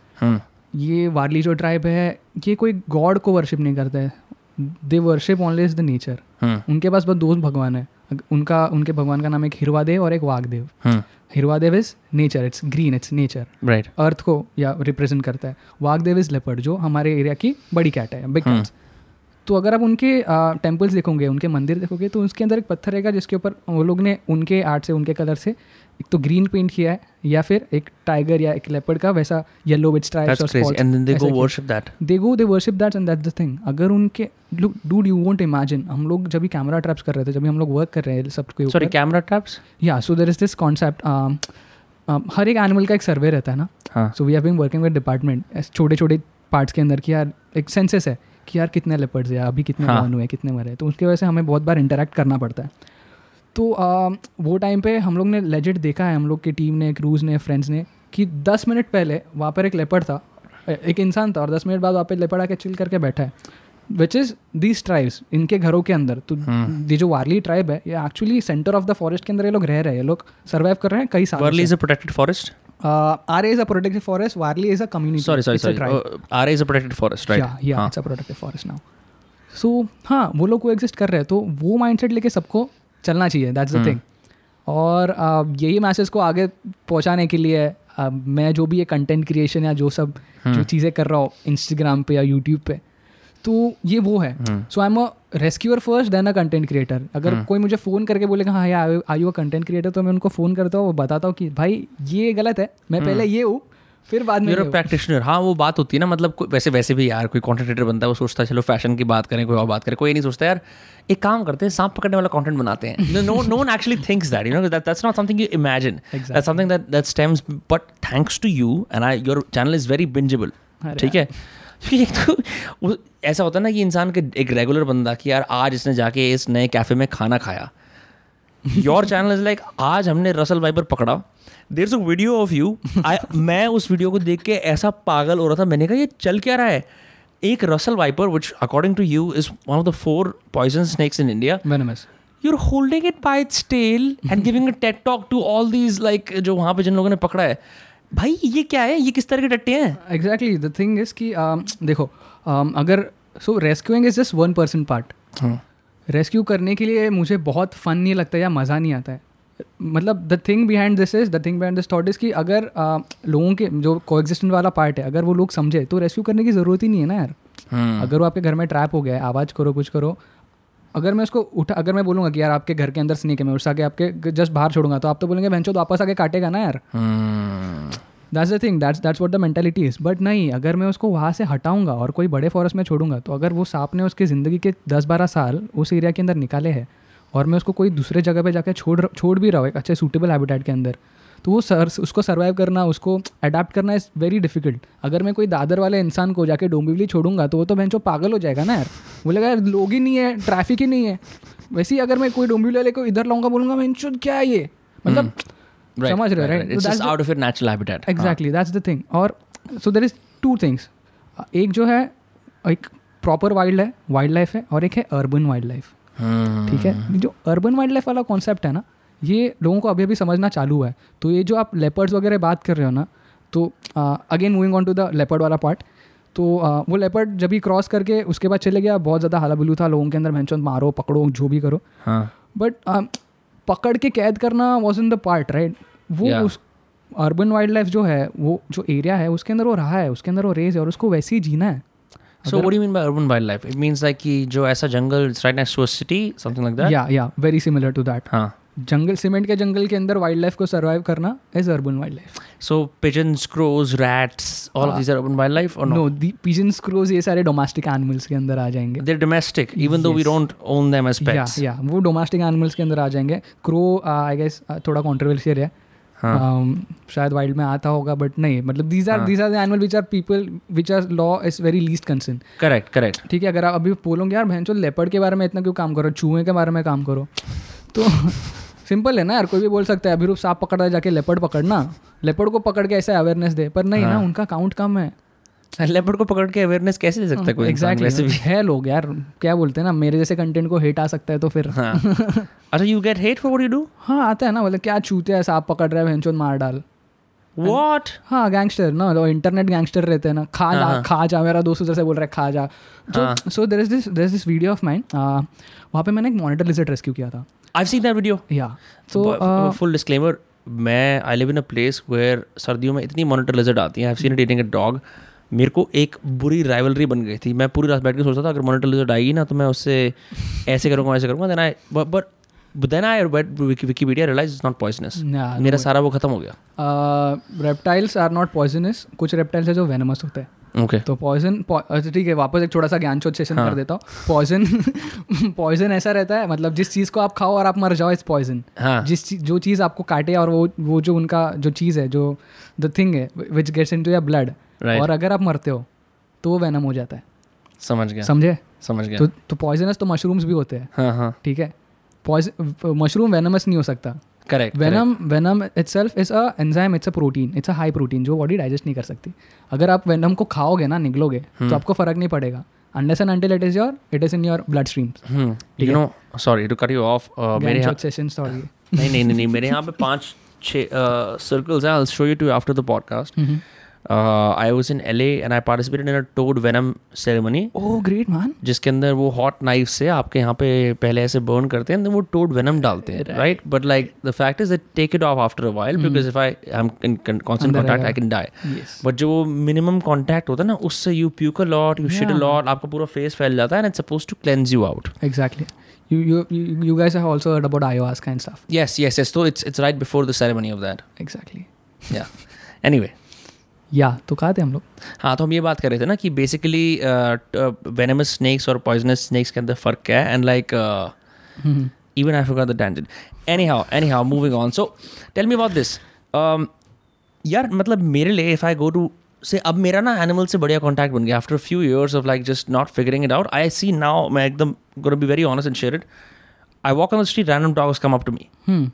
ये वारली जो ट्राइब है ये कोई गॉड को वर्शिप नहीं करते हैं. They worship only is the nature. उनके पास बस दो भगवान है. उनका उनके भगवान का नाम एक हिरवा देव और एक Waghdev. Hirva Dev is nature it's green it's nature right earth को या रिप्रेजेंट करता है. वागदेव इज़ लेपर्ड जो हमारे एरिया की बड़ी कैट है. बिग कैट्स कैट्स तो अगर आप उनके टेम्पल्स देखोगे उनके मंदिर देखोगे तो उसके अंदर एक पत्थर रहेगा जिसके ऊपर वो लोग ने उनके आर्ट से उनके कलर से एक तो ग्रीन पेंट किया है या फिर एक टाइगर या एक लेपर्ड का वैसा येलो विद स्ट्राइप्स और crazy and they go worship that they go they worship that and that's the thing अगर उनके look dude you won't imagine हम लोग जब भी कैमरा ट्रैप्स कर रहे थे जब हम लोग वर्क कर रहे हैं सब के सॉरी कैमरा ट्रैप्स या so there is this concept हर एक एनिमल का एक सर्वे रहता है ना? So we have been working with department छोटे छोटे पार्ट्स के अंदर कि यार एक सेंसेस है। कि यार कितने लेपर्ड्स है अभी कितने हाँ। हुए कितने मरे तो उसकी वजह से हमें बहुत बार इंटरेक्ट करना पड़ता है। तो आ, वो टाइम पे हम लोग ने लेजेट देखा है हम लोग की टीम ने क्रूज ने फ्रेंड्स ने कि दस मिनट पहले वहाँ पर एक लेपर्ड था एक इंसान था और दस मिनट बाद वहाँ पर लेपर्ड आके चिल करके बैठा है। विच इज़ दीज ट्राइब्स इनके घरों के अंदर तो हम्म। ये जो वार्ली ट्राइब है ये actually centre of the forest के अंदर ये लोग रह रहे हैं ये लोग सर्वाइव कर रहे हैं कई साल Warli is a protected forest Aarey is a protected forest Warli is a community sorry sorry sorry Aarey is a protected forest right yeah yeah it's a protected forest now so हाँ वो लोग को exist कर रहे हैं तो वो mindset लेके सबको चलना चाहिए दैट्स द। थिंग और uh, यही मैसेज को आगे पहुँचाने के लिए uh, मैं जो भी ये कंटेंट क्रिएशन या जो सब hmm. जो। चीज़ें कर रहा हूँ इंस्टाग्राम पे या यूट्यूब पे तो ये वो है। So I am a rescuer first then a content creator अगर हम्म। कोई मुझे फ़ोन करके बोलेगा हाँ यार I you a content creator तो मैं उनको फ़ोन करता हूँ वो बताता हूँ कि भाई ये गलत है। मैं पहले ये हूँ फिर बाद में। प्रैक्टिशनर हाँ. वो बात होती है ना मतलब वैसे वैसे भी यार कोई कंटेंट क्रिएटर बनता है वो सोचता है चलो फ़ैशन की बात करें कोई और बात करें। कोई नहीं सोचता यार एक काम करते हैं सांप पकड़ने वाला कंटेंट बनाते हैं। No no one actually thinks that you know that that's not something you imagine. That's something that that stems but thanks to you and I your channel is very bingeable ठीक है? *laughs* क्योंकि एक तो ऐसा होता है ना कि इंसान के एक रेगुलर बंदा कि यार आज इसने जाके इस नए कैफ़े में खाना खाया। योर चैनल इज़ लाइक आज हमने रसल वाइपर पकड़ा। There is a video of you मैं उस वीडियो को देख के ऐसा पागल हो रहा था। मैंने कहा ये चल क्या रहा है? एक Russell viper which according to you is one of the four poison snakes in India venomous. you're holding it by its tail and giving a TED talk to all these like जो वहाँ पे जिन लोगों ने पकड़ा है। भाई ये क्या है? ये किस तरह के टट्टे हैं? एग्जैक्टली द थिंग इज़ कि um, देखो um, अगर so rescuing is just one person part rescue करने के लिए मुझे बहुत फन नहीं लगता या मज़ा नहीं आता है। मतलब the thing behind this is the thing behind this thought is कि अगर uh, लोगों के जो को वाला पार्ट है अगर वो लोग समझे तो रेस्क्यू करने की ज़रूरत ही नहीं है ना यार। हम्म। अगर वो आपके घर में ट्रैप हो गया है आवाज़ करो कुछ करो अगर मैं उसको उठा अगर मैं बोलूँगा कि यार आपके घर के अंदर स्नेक है मैं उठा के आपके जस्ट बाहर छोड़ूँगा तो आप तो बोलेंगे भैंसो तो वापस आके काटेगा ना यार। That's the thing that's that's what the mentality is but नहीं अगर मैं उसको वहाँ से हटाऊँगा और कोई बड़े फॉरेस्ट में छोड़ूँगा तो अगर वो सांप ने उसकी ज़िंदगी के दस बारह साल उस एरिया के अंदर निकाले हैं और मैं उसको कोई दूसरे जगह पे जाके छोड़ छोड़ भी रहा हूँ एक अच्छे सूटेबल हैबिटेट के अंदर तो वो सर उसको सर्वाइव करना उसको अडाप्ट करना इज़ वेरी डिफ़िकल्ट अगर मैं कोई दादर वाले इंसान को जाके डोंबिवली छोड़ूँगा तो वो तो बहन पागल हो जाएगा ना यार। बोलेगा यार लोग ही नहीं है ट्रैफ़िक ही नहीं है। वैसे ही अगर मैं कोई डोंबिवली वाले को इधर लाऊँगा बोलूँगा मैं क्या है ये? मतलब समझ रहे हो right of your natural habitat. Exactly that's the thing और so there is two things एक जो है एक प्रॉपर वाइल्ड है वाइल्ड लाइफ है और एक है अर्बन वाइल्ड लाइफ Hmm. ठीक है? जो अर्बन वाइल्ड लाइफ वाला कॉन्सेप्ट है ना ये लोगों को अभी अभी समझना चालू हुआ है तो ये जो आप लेपर्ड्स वगैरह बात कर रहे हो ना तो again moving on to the leopard वाला पार्ट तो uh, वो लेपर्ड जब भी क्रॉस करके उसके बाद चले गया बहुत ज़्यादा हलाबुलू था लोगों के अंदर भैंसों मारो पकड़ो जो भी करो बट हाँ. बट पकड़ के कैद करना was in the part right वो Yeah. उस अर्बन वाइल्ड लाइफ जो है वो जो एरिया है उसके अंदर वो रहा है उसके अंदर वो रेज है और उसको वैसे ही जीना है So what do you mean by urban wildlife? It means like कि जो ऐसा जंगल right next to a city, something like that. या या वेरी सिमिलर टू दैट हाँ. जंगल सीमेंट के जंगल के अंदर वाइल्ड लाइफ को सर्वाइव करना is urban wild life pigeons, crows, rats, all of Uh, these are urban wildlife or no? No the pigeons crows ये सारे डोमेस्टिक एनिमल्स के अंदर आ जाएँगे They're domestic, even though we Yes. don't own them as या या वो domestic animals के अंदर आ जाएँगे क्रो आई गेस थोड़ा कॉन्ट्रोवर्शियल है हाँ. um, शायद वाइल्ड में आता होगा बट नहीं मतलब these are. These are the animal which are people which are law is very least concern Correct, correct. ठीक है अगर आप अभी बोलोगे यार भैंसो लेपर्ड के बारे में इतना क्यों काम करो चूहे के बारे में काम करो तो सिंपल है ना यार कोई भी बोल सकता है अभी रूप सांप पकड़ रहा है जाके लेपर्ड पकड़ना। लेपर्ड को पकड़ के ऐसा अवेयरनेस दे पर नहीं ना हाँ. उनका काउंट कम है। लेपर्ड को पकड़ के अवेयरनेस कैसे दे सकता है कोई एग्जैक्टली वैसे भी? है लोग यार क्या बोलते हैं ना मेरे जैसे कंटेंट को हेट आ सकता है तो फिर। हाँ। अच्छा you get hate for what you do हाँ आता है ना बोले क्या छूते हैं सांप पकड़ रहा है भैंसो मार डाल। व्हाट हाँ गैंगस्टर ना वो इंटरनेट गैंगस्टर रहते हैं ना खा जा हाँ. खा जा मेरा दोस्त उधर से बोल रहा है खा जा। So there is this there is this video of mine वहाँ पे मैंने एक मॉनिटर लिजर्ट रेस्क्यू किया था? I've seen that video. या तो फुल डिस्क्लेमर मैं I live in a place where सर्दियों में इतनी मॉनिटर लिजर्ड आती हैं. I seen dating a dog मेरे को एक बुरी राइवलरी बन गई थी. मैं पूरी रात बैठ के सोचता था अगर मॉनिटर लिजर्ड आएगी ना तो मैं उससे ऐसे करूँगा ऐसे करूँगा. Then I but then I read Wikipedia realise it's not poisonous मेरा सारा वो खत्म हो गया. रेप्टाइल्स आर नॉट पॉइजनस कुछ रेप्टाइल्स है जो वेनमस होते हैं. ओके तो पॉइजन ठीक है वापस एक छोटा सा ज्ञान चोट सेशन। कर देता हूँ। पॉइजन पॉइजन *laughs* ऐसा रहता है मतलब जिस चीज़ को आप खाओ और आप मर जाओ इट्स पॉइजन हाँ। जिस जो चीज़ आपको काटे और वो वो जो उनका जो चीज़ है जो द थिंग है which gets into your blood और अगर आप मरते हो तो वो वैनम हो जाता है। समझ गया। समझे? समझ गया। तो तो पॉइजनस तो मशरूम्स भी होते हैं। हाँ हाँ। ठीक है? पॉइजन मशरूम वेनमस नहीं हो सकता। Correct venom venom itself is a enzyme it's a protein it's a high protein जो बॉडी डाइजेस्ट नहीं कर सकती। अगर आप वेनम को खाओगे ना निकलोगे हम्म। तो आपको फ़र्क नहीं पड़ेगा। Unless and until it is your it is in your blood streams you know sorry to cut you off मेरे यहाँ सेशन सॉरी नहीं नहीं नहीं मेरे यहाँ पे पाँच छह सर्कल्स हैं I will show you too after the podcast I was in LA and I participated in a toad venom ceremony oh great man जिसके अंदर वो हॉट नाइफ से आपके यहाँ पे पहले ऐसे बर्न करते हैं and then वो टोड वेनम डालते हैं right but like the fact is take it off after a while because if I I am in constant contact. I can die but जो वो मिनिमम कांटेक्ट होता है ना उससे you puke a lot you shit a. Lot आपका पूरा face फैल जाता है and it's suppose to cleanse you out Exactly. You, you you you guys have also heard about ayahuasca and stuff. yes yes yes. So it's it's right before the ceremony of that. Exactly. yeah. Anyway. या तो कहा थे हम लोग हाँ तो हम ये बात कर रहे थे ना कि बेसिकली वेनमस स्नेक्स और पॉइजनस स्नेक्स के अंदर फ़र्क क्या है and like even I forgot the tangent. Anyhow, anyhow, moving on. So, tell me about this. Um, यार मतलब मेरे लिए if I go to say अब मेरा ना एनिमल से बढ़िया कॉन्टैक्ट बन गया after few years of like just not figuring it out I see now मैं एकदम gonna be very honest and share it I walk on the street random dogs come up to me.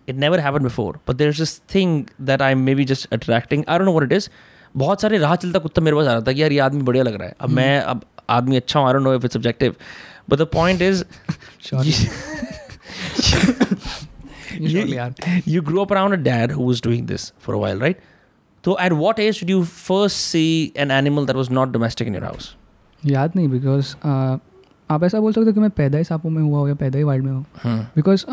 It never happen before but there is this thing that I may be just attracting I don't know what it is बहुत सारे राह चलता कुत्ता मेरे पास आ रहा था कि यार ये आदमी बढ़िया लग रहा है अब मैं अब आदमी अच्छा हूँ I don't know if it's objective but the point is यार. you grew up around a dad who was doing this for a while, right? So, at what age did you first see an animal that was not domestic in your house? याद नहीं because uh, आप ऐसा बोल सकते हो कि मैं पैदा ही सांपों में हुआ हो या पैदा ही वाइल्ड में हूँ Hmm. बिकॉज़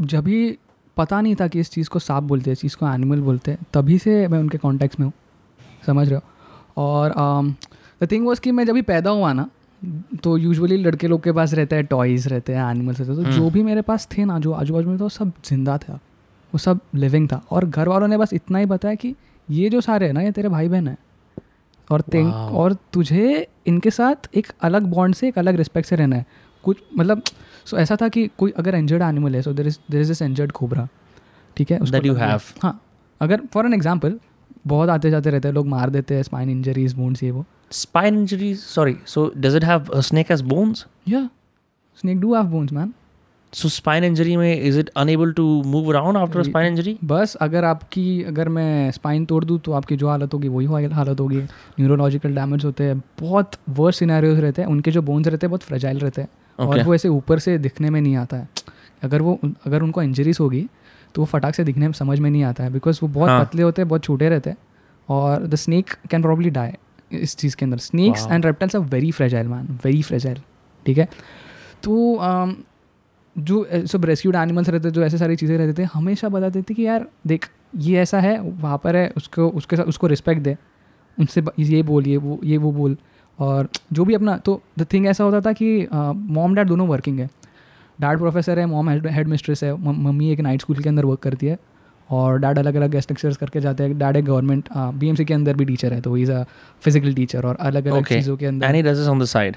जब भी पता नहीं था कि इस चीज़ को सांप बोलते हैं इस चीज़ को एनिमल बोलते हैं तभी से मैं उनके कॉन्टेक्ट में हूँ समझ रहे हो। और द थिंग वॉज़ कि मैं जब भी पैदा हुआ ना तो यूजुअली लड़के लोग के पास रहता है टॉयज़ रहते हैं एनिमल्स रहते हैं। तो जो भी मेरे पास थे ना जो आजू बाजू में था वो सब ज़िंदा था। वो सब लिविंग था। और घर वालों ने बस इतना ही बताया कि ये जो सारे हैं ना ये तेरे भाई बहन हैं। और थिंक और तुझे इनके साथ एक अलग बॉन्ड से एक अलग रिस्पेक्ट से रहना है। कुछ मतलब सो ऐसा था कि कोई अगर इंजर्ड एनिमल है so there is there is this injured cobra ठीक है? उसको. हाँ। अगर फॉर एन एग्ज़ाम्पल बहुत आते जाते रहते हैं लोग मार देते हैं स्पाइन इंजरीज वुंड्स ये वो injuries, sorry. So, does it have a snake has bones? या snake do have bones man So, spine injury, में, unable to move around after a Ye- spine injury? बस अगर आपकी अगर मैं स्पाइन तोड़ दूँ तो आपकी जो हालत होगी वही हालत होगी न्यूरोलॉजिकल डैमेज होते हैं बहुत वर्स सिनेरियोज रहते हैं उनके जो बोन्स रहते हैं बहुत फ्रेजाइल रहते हैं okay. और वो ऐसे ऊपर से दिखने में नहीं आता है अगर वो अगर उनको इंजरीज होगी तो वो फटाक से दिखने में समझ में नहीं आता है बिकॉज़ वो बहुत हाँ. पतले होते हैं बहुत छोटे रहते हैं और the snake can probably die इस चीज़ के अंदर snakes. And reptiles are very fragile man very fragile ठीक है तो um, जो सब रेस्क्यूड एनिमल्स रहते जो ऐसे सारी चीज़ें रहते थे हमेशा बताते थे कि यार देख ये ऐसा है वहाँ पर है उसको उसके साथ उसको रिस्पेक्ट दे उनसे ये बोल ये वो ये वो बोल और जो भी अपना तो द थिंग ऐसा होता था कि मॉम डैड दोनों वर्किंग है डैड प्रोफेसर है मॉम हेड मिस्ट्रेस है मम्मी एक नाइट स्कूल के अंदर वर्क करती है और डैड अलग अलग गेस्ट लेक्चर्स करके जाते हैं। डैड एक गवर्नमेंट बी के अंदर भी टीचर है तो इज़ अ फ़िज़िकल टीचर और अलग अलग. चीज़ों के अंदर does this on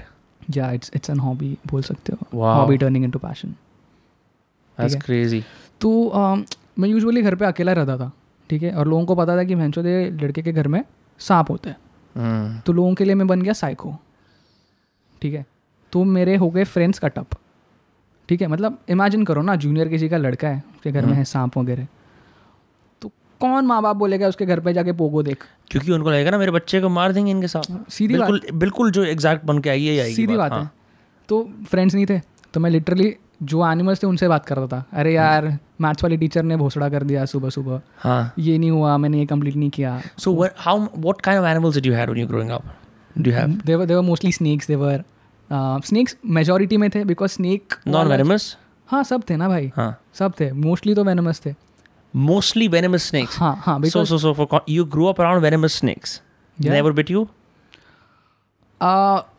या इट्स इट्स एन हॉबी बोल सकते हो। हॉबी टर्निंग इनटू पैशन ठीक crazy. तो um, मैं यूजुअली घर पे अकेला रहता था ठीक है? और लोगों को पता था कि भैंसो दे लड़के के घर में सांप होते हैं। Hmm. तो लोगों के लिए मैं बन गया साइको ठीक है? तो मेरे हो गए फ्रेंड्स का टप ठीक है मतलब इमेजिन करो ना जूनियर किसी का लड़का है उसके घर में हम्म। है सांप वगैरह। तो कौन माँ बाप बोलेगा उसके घर पे जाके पोगो देख? क्योंकि उनको लगेगा ना मेरे बच्चे को मार देंगे इनके साथ। सीधी बिल्कुल बात। बिल्कुल जो एग्जैक्ट बन के आई है आएगी सीधी बात बात है। तो फ्रेंड्स नहीं थे तो मैं लिटरली जो एनिमल्स थे उनसे बात करता था। अरे यार मैथ्स वाली टीचर ने भोसड़ा कर दिया सुबह सुबह। हाँ। ये नहीं हुआ मैंने ये कंप्लीट नहीं किया। Kind of animals did you have when you were growing up? Do you have? They were they were mostly Uh, snakes majority में थे बिकॉज़ स्नेक नॉन वेनमस हाँ सब थे ना भाई। हाँ। सब थे। मोस्टली तो वेनमस थे। मोस्टली वेनमस स्नेक्स हाँ हाँ so so so for you grow up around venomous snakes never bit you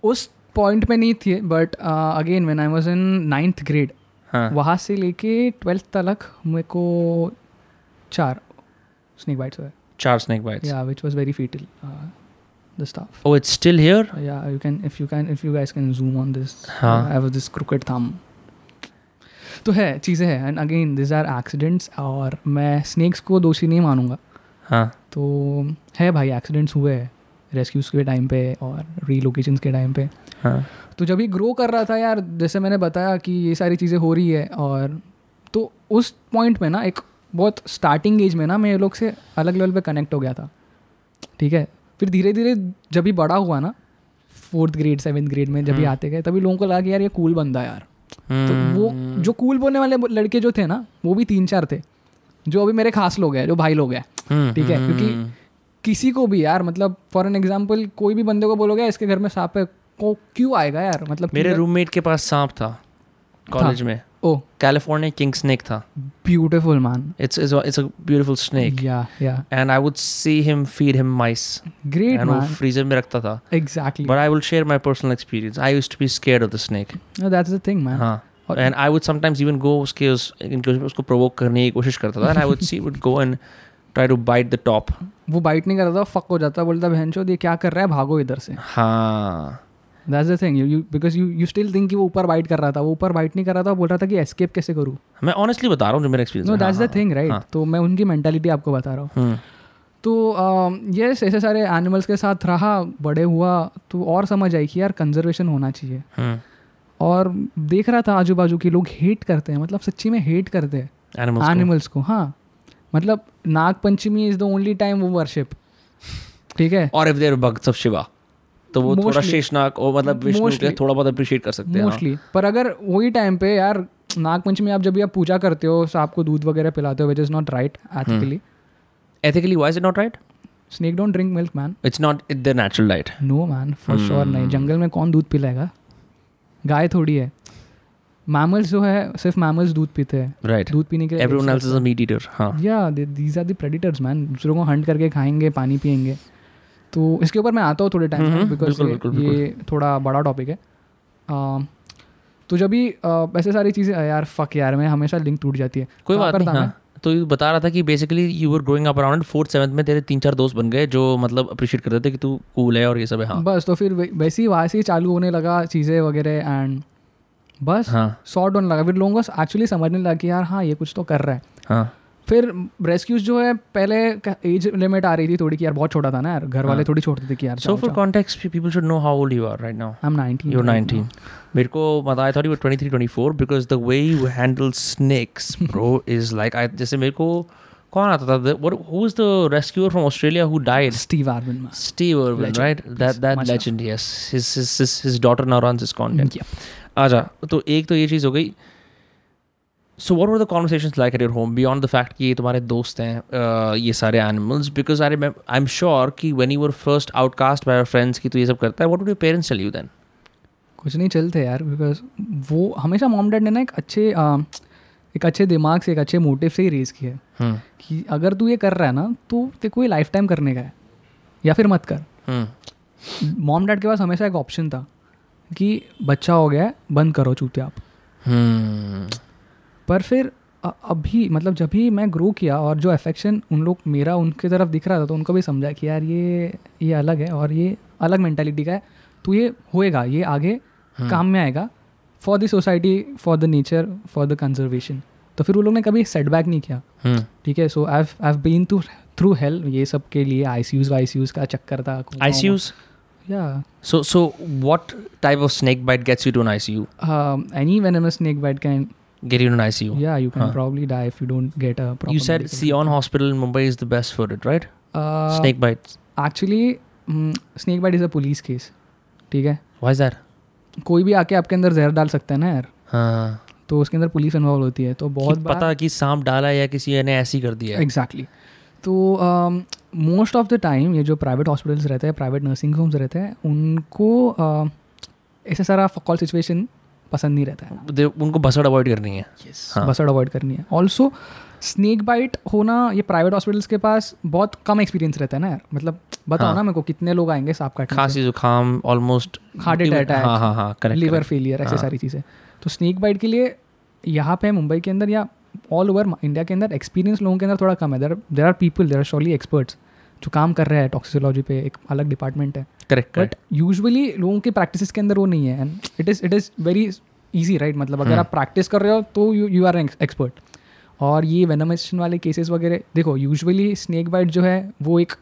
उस पॉइंट में नहीं थे but again when I was in ninth grade वहाँ से लेके ट्वेल्थ तक मेरे को चार स्नेक बाइट्स हुए। चार स्नेक बाइट्स या which was very fatal the staff oh it's still here? Yeah you can if you can if you guys can zoom on this. हाँ. i have this crooked thumb. तो है चीज़ें हैं. And again this are accidents और मैं snacks को दोषी नहीं मानूँगा। हाँ। तो है भाई एक्सीडेंट्स हुए हैं रेस्क्यूज के टाइम पे और रीलोकेशंस के टाइम पे। हाँ। तो जब ये ग्रो कर रहा था यार जैसे मैंने बताया कि ये सारी चीज़ें हो रही है और तो उस पॉइंट में ना एक बहुत स्टार्टिंग एज में ना मैं ये लोग से अलग लेवल पे कनेक्ट हो गया था। ठीक है? फिर धीरे धीरे जब भी बड़ा हुआ ना फोर्थ ग्रेड सेवन्थ ग्रेड में जब भी हम्म। आते गए तभी लोगों को लगा कि यार ये कूल बंदा है यार तो वो हम्म। जो कूल बोलने वाले लड़के जो थे ना वो भी तीन चार थे जो अभी मेरे खास लोग हैं जो भाई लोग हैं हम्म, ठीक है, क्योंकि। किसी को भी यार मतलब फॉर एन एग्ज़ाम्पल कोई भी बंदे को बोलोगे इसके घर में सांप है को क्यों आएगा यार मतलब मेरे रूममेट के पास सांप था कॉलेज में ओ कैलिफ़ोर्निया किंग स्नेक था beautiful man it's it's a, it's a beautiful snake या या and I would see him feed him mice great and man freezer में रखता था exactly but I will share my personal experience I used to be scared of the snake that's the thing man हाँ और- and I would sometimes even go उसके उस उसको provoke करने की कोशिश करता था and I would see would go and try to bite the top वो बाइट नहीं करता फक हो जाता बोलता बहन चो ये क्या कर रहा है भागो इधर से हाँ that's the thing you because you you still think कि वो ऊपर बाइट कर रहा था। वो ऊपर बाइट नहीं कर रहा था बोल रहा था कि एस्केप कैसे करूँ? मैं honestly बता रहा हूँ जो मेरा experience no that's the thing right तो मैं उनकी मेंटालिटी आपको बता रहा हूँ। हम्म, तो यस ऐसे सारे एनिमल्स के साथ रहा बड़े हुआ तो और समझ आई कि यार कंजर्वेशन होना चाहिए। हम्म, और देख रहा था आजू बाजू के लोग हेट करते हैं मतलब सच्ची में हेट करते हैं। एनिमल्स को। हाँ। मतलब Nag Panchami is the only time वो वर्शिप ठीक है? और if they're भक्त of शिवा तो वो थोड़ा शेषनाग और मतलब विष्णु के थोड़ा बहुत अप्रिशिएट कर सकते हैं हाँ। पर अगर वही टाइम पे यार नाग पंचमी आप जब भी आप पूजा करते हो सांप को दूध वगैरह पिलाते हो which is not right ethically ethically. Why is it not right? Snake don't drink milk man it's not it- their natural diet no man for sure नहीं. जंगल में कौन दूध पिलाएगा? गाय थोड़ी है. मैमल्स जो है सिर्फ़ मैमल्स दूध पीते हैं. Right. दूध पीने के लिए everyone else is a meat eater हाँ। या these are the predators man दूसरों को हंट करके खाएँगे पानी पियेंगे तो इसके ऊपर मैं आता हूँ थोड़े टाइम हम्म, बिकॉज़ बिल्कुल, बिल्कुल, ये थोड़ा बड़ा टॉपिक है। तो जब भी ऐसे सारी चीज़ें यार फक यार मैं हमेशा लिंक टूट जाती है। कोई बात नहीं हाँ। तो बता रहा था कि basically you were growing up around fourth seventh में तेरे तीन चार दोस्त बन गए जो मतलब अप्रिशिएट करते थे कि तू कूल है और ये सब है हाँ। बस तो फिर वैसे ही वहाँ से ही चालू होने लगा चीज़ें वगैरह एंड बस हाँ। सॉर्ट होने लगा। फिर लोगों को एक्चुअली समझने लगा कि यार हाँ ये कुछ तो कर रहा है। हाँ। फिर रेस्क्यूज जो है पहले एज लिमिट आ रही थी थोड़ी कि यार बहुत छोटा था ना यार घर वाले हाँ। थोड़ी छोड़ते थे कि यार so for context people should know how old you are right now I am 19 You're 19. मेरे को मतलब I thought you were 23 24 because the way you handle snakes bro is like I जैसे मेरे को कौन आता था what who is the rescuer from Australia who died Steve Irwin that much love. legend, yes. His his his, his daughter now runs his content. Yeah. आजा तो एक तो ये चीज़ हो गई so what were the conversation like at your home beyond the fact कि ये तुम्हारे दोस्त हैं ये सारे animals because I I am sure कि when you were first outcast by friends की तो ये सब करता है what would your parents tell you then कुछ नहीं चलते यार बिकॉज़ वो हमेशा मॉम डैड ने ना एक अच्छे एक अच्छे दिमाग से एक अच्छे मोटिव से ही रेज किया है। कि अगर तू ये कर रहा है ना तो तेरे को ये लाइफ टाइम करने का है या फिर मत कर। मॉम डैड के पास हमेशा एक ऑप्शन था कि बच्चा हो गया है बंद करो चूते आप। पर फिर अभी मतलब जब भी मैं ग्रो किया और जो अफेक्शन उन लोग मेरा उनके तरफ़ दिख रहा था तो उनको भी समझा कि यार ये ये अलग है और ये अलग मेंटालिटी का है। तो ये होएगा ये आगे हाँ. काम में आएगा। For the society for the nature for the conservation तो फिर वो लोग ने कभी सेटबैक नहीं किया। ठीक है so I I been to through help ये सब के लिए आई सी यूज़ वाई सी यूज़ का चक्कर था ICUs? या So so what type of snake bite gets you to an ICU? Any venomous snake bite can Get you to an ICU? yeah you can Huh. probably die if you don't get a proper You said Sion Hospital in Mumbai is the best for it, right? Uh, snake bites. Actually snake bite is a police case ठीक है Why is that? कोई भी आके आपके अंदर जहर डाल सकता है ना यार हाँ तो उसके अंदर पुलिस इन्वॉल्व होती है तो बहुत कि पता कि सांप डाला या किसी ने ऐसी कर दिया एग्जैक्टली तो मोस्ट ऑफ़ द टाइम ये जो प्राइवेट हॉस्पिटल्स रहते हैं प्राइवेट नर्सिंग होम्स रहते हैं उनको uh, ऐसा सारा कॉल सिचुएशन पसंद नहीं रहता है उनको बसड़ अवॉइड करनी है हाँ। बसड़ अवॉइड करनी है ऑल्सो स्नेक बाइट होना ये प्राइवेट हॉस्पिटल्स के पास बहुत कम एक्सपीरियंस रहता है ना यार मतलब बताओ हाँ। ना मेरे को कितने लोग आएँगे सांप काटने? खांसी जुकाम ऑलमोस्ट Heart attack, हाँ हाँ हाँ करेक्ट लिवर फेलियर ऐसे। सारी चीज़ें तो स्नेक बाइट के लिए यहाँ पे मुंबई के अंदर या ऑल ओवर इंडिया के अंदर एक्सपीरियंस लोगों के अंदर थोड़ा कम है there are people there are solely experts जो काम कर रहा है टॉक्सिकोलॉजी पे एक अलग डिपार्टमेंट है। करेक्ट बट यूजुअली लोगों के प्रैक्टिस के अंदर वो नहीं है। And it is it is very easy right मतलब अगर आप प्रैक्टिस कर रहे हो तो यू यू आर एक्सपर्ट और ये वेनमाइजेशन वाले केसेस वगैरह देखो यूजुअली स्नेक बाइट जो है वो एक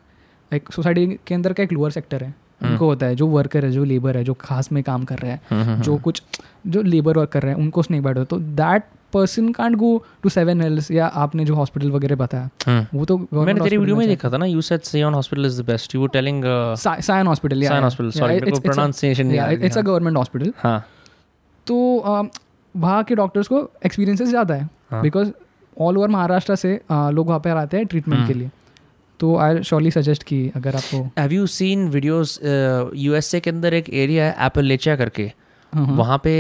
एक सोसाइटी के अंदर का एक लोअर सेक्टर है। उनको होता है जो वर्कर है जो लेबर है जो खास में काम कर रहे हैं जो कुछ जो लेबर वर्क कर रहे हैं उनको स्नेक बाइट होता है। तो that person can't go to Seven Hills या आपने जो हॉस्पिटल वगैरह बताया वो तो मैंने तेरी वीडियो में देखा था ना you said Sion Hospital is the best you were telling Sion Hospital Sion Hospital, sorry, मेरे को आ रही, इट्स अ। गवर्नमेंट हॉस्पिटल हाँ। तो अम, वहाँ के डॉक्टर्स को एक्सपीरियंसेस ज़्यादा है। बिकॉज़ ऑल ओवर महाराष्ट्र से अ, लोग वहाँ पे आते हैं ट्रीटमेंट के लिए। तो आई श्योरली सजेस्ट की अगर आपको have you seen videos USA uh, के अंदर एक एरिया है एपलेचिया करके? हाँ, हाँ। वहाँ पे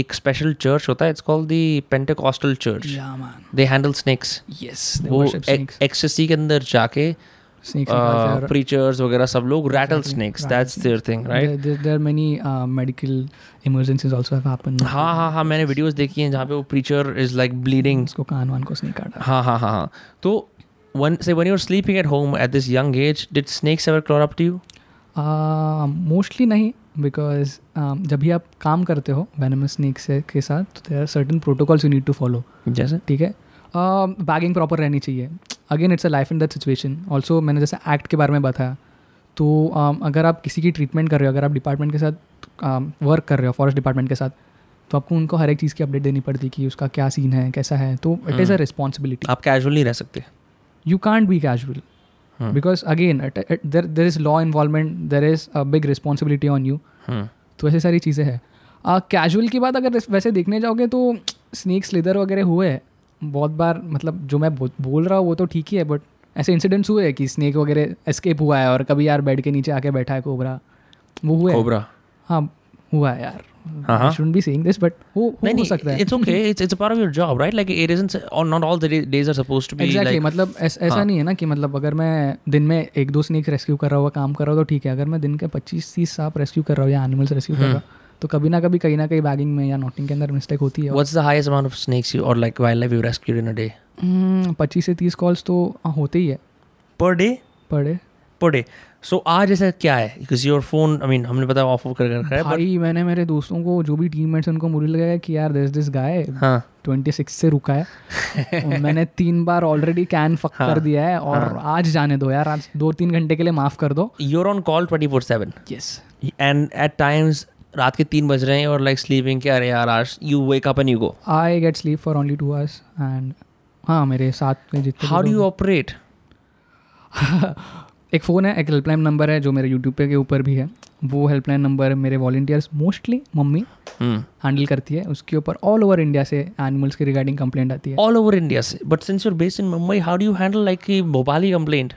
एक स्पेशल चर्च होता है it's called the Pentecostal church. They handle snakes they वो. एक्सेसी के अंदर जाके हैं प्रीचर्स वगैरह सब लोग rattle snakes that's their thing right many uh, medical emergencies also have happened. हाँ हाँ हाँ मैंने वीडियोस देखी हैं जहाँ पे वो प्रीचर इज़ लाइक ब्लीडिंग उसको कान वान को स्नेक काटा हाँ हाँ हाँ हाँ तो when say when you were sleeping at home at this young age did snakes ever crawl up to you mostly नहीं बिकॉज़ जब भी आप काम करते हो वेनमस स्नेक से के साथ तो there are certain protocols you need to follow जैसे? ठीक है? बैगिंग प्रॉपर रहनी चाहिए. Again it's a life in that situation also मैंने जैसे एक्ट के बारे में बताया तो um, अगर आप किसी की ट्रीटमेंट कर रहे हो अगर आप डिपार्टमेंट के साथ वर्क कर रहे हो फॉरेस्ट डिपार्टमेंट के साथ तो आपको उनको हर एक चीज़ की अपडेट देनी पड़ती है कि उसका क्या सीन है कैसा है तो इट इज़ अ रिस्पॉन्सिबिलिटी आप कैजुअल नहीं रह सकते। You can't be casual. Hmm. because again there it, there there is law involvement there is a big responsibility on you. Hmm तो ऐसी सारी चीज़ें हैं। कैजुअल की बात अगर वैसे देखने जाओगे तो स्नेक स्लिदर वगैरह हुए हैं। बहुत बार मतलब जो मैं बोल रहा हूँ वो तो ठीक ही है बट ऐसे इंसिडेंट्स हुए हैं कि स्नेक वगैरह एस्केप हुआ है और कभी यार बेड के नीचे आके बैठा है कोबरा वो हुआ है। कोबरा हाँ हुआ है यार। हाँ, हाँ। Should be saying this but हो नहीं हो सकता है? It's okay it's it's a part of your job right like it isn't और not all the days are supposed to be exactly like मतलब ऐस, ऐसा हाँ। नहीं है ना कि मतलब अगर मैं दिन में एक दो स्नेक रेस्क्यू कर रहा हुआ काम कर रहा हूँ तो ठीक है। अगर मैं दिन के पच्चीस तीस सांप रेस्क्यू कर रहा हूँ या एनिमल्स रेस्क्यू कर रहा हूँ तो कभी ना कभी कहीं ना कहीं बैगिंग में या नोटिंग के अंदर मिस्टेक होती है। What's the highest amount of snakes you और like wild life you rescued in a day hmm, पच्चीस से तीस कॉल्स तो हाँ, होते ही है। Per day per day per day सो आज ऐसा क्या है? Because your phone I mean हमने पता ऑफ़ ऑफ़ कर रखा है but- भाई मैंने मेरे दोस्तों को जो भी टीममेट्स उनको मुझे लगाया कि यार दिस दिस गाय हाँ। ट्वेंटी सिक्स से रुका है। *laughs* मैंने तीन बार ऑलरेडी कैन फक हाँ, कर दिया है और आज जाने दो यार आज दो तीन घंटे के लिए माफ़ कर दो। You're on call 24 7 yes and at times रात के तीन बज रहे हैं और लाइक स्लीपिंग क्या अरे यार आज you wake up and you go I get sleep for only two hours and हाँ मेरे साथ में जितने हाउ डू यू ऑपरेट एक फ़ोन है एक हेल्पलाइन नंबर है जो मेरे यूट्यूब पे के ऊपर भी है। वो हेल्पलाइन नंबर मेरे वॉल्टियर्स मोस्टली मम्मी हैंडल करती है। उसके ऊपर ऑल ओवर इंडिया से एनिमल्स के रिगार्डिंग कंप्लेंट आती है। ऑल ओवर इंडिया से? But since you're based in Mumbai how do you handle like Bhopali complaint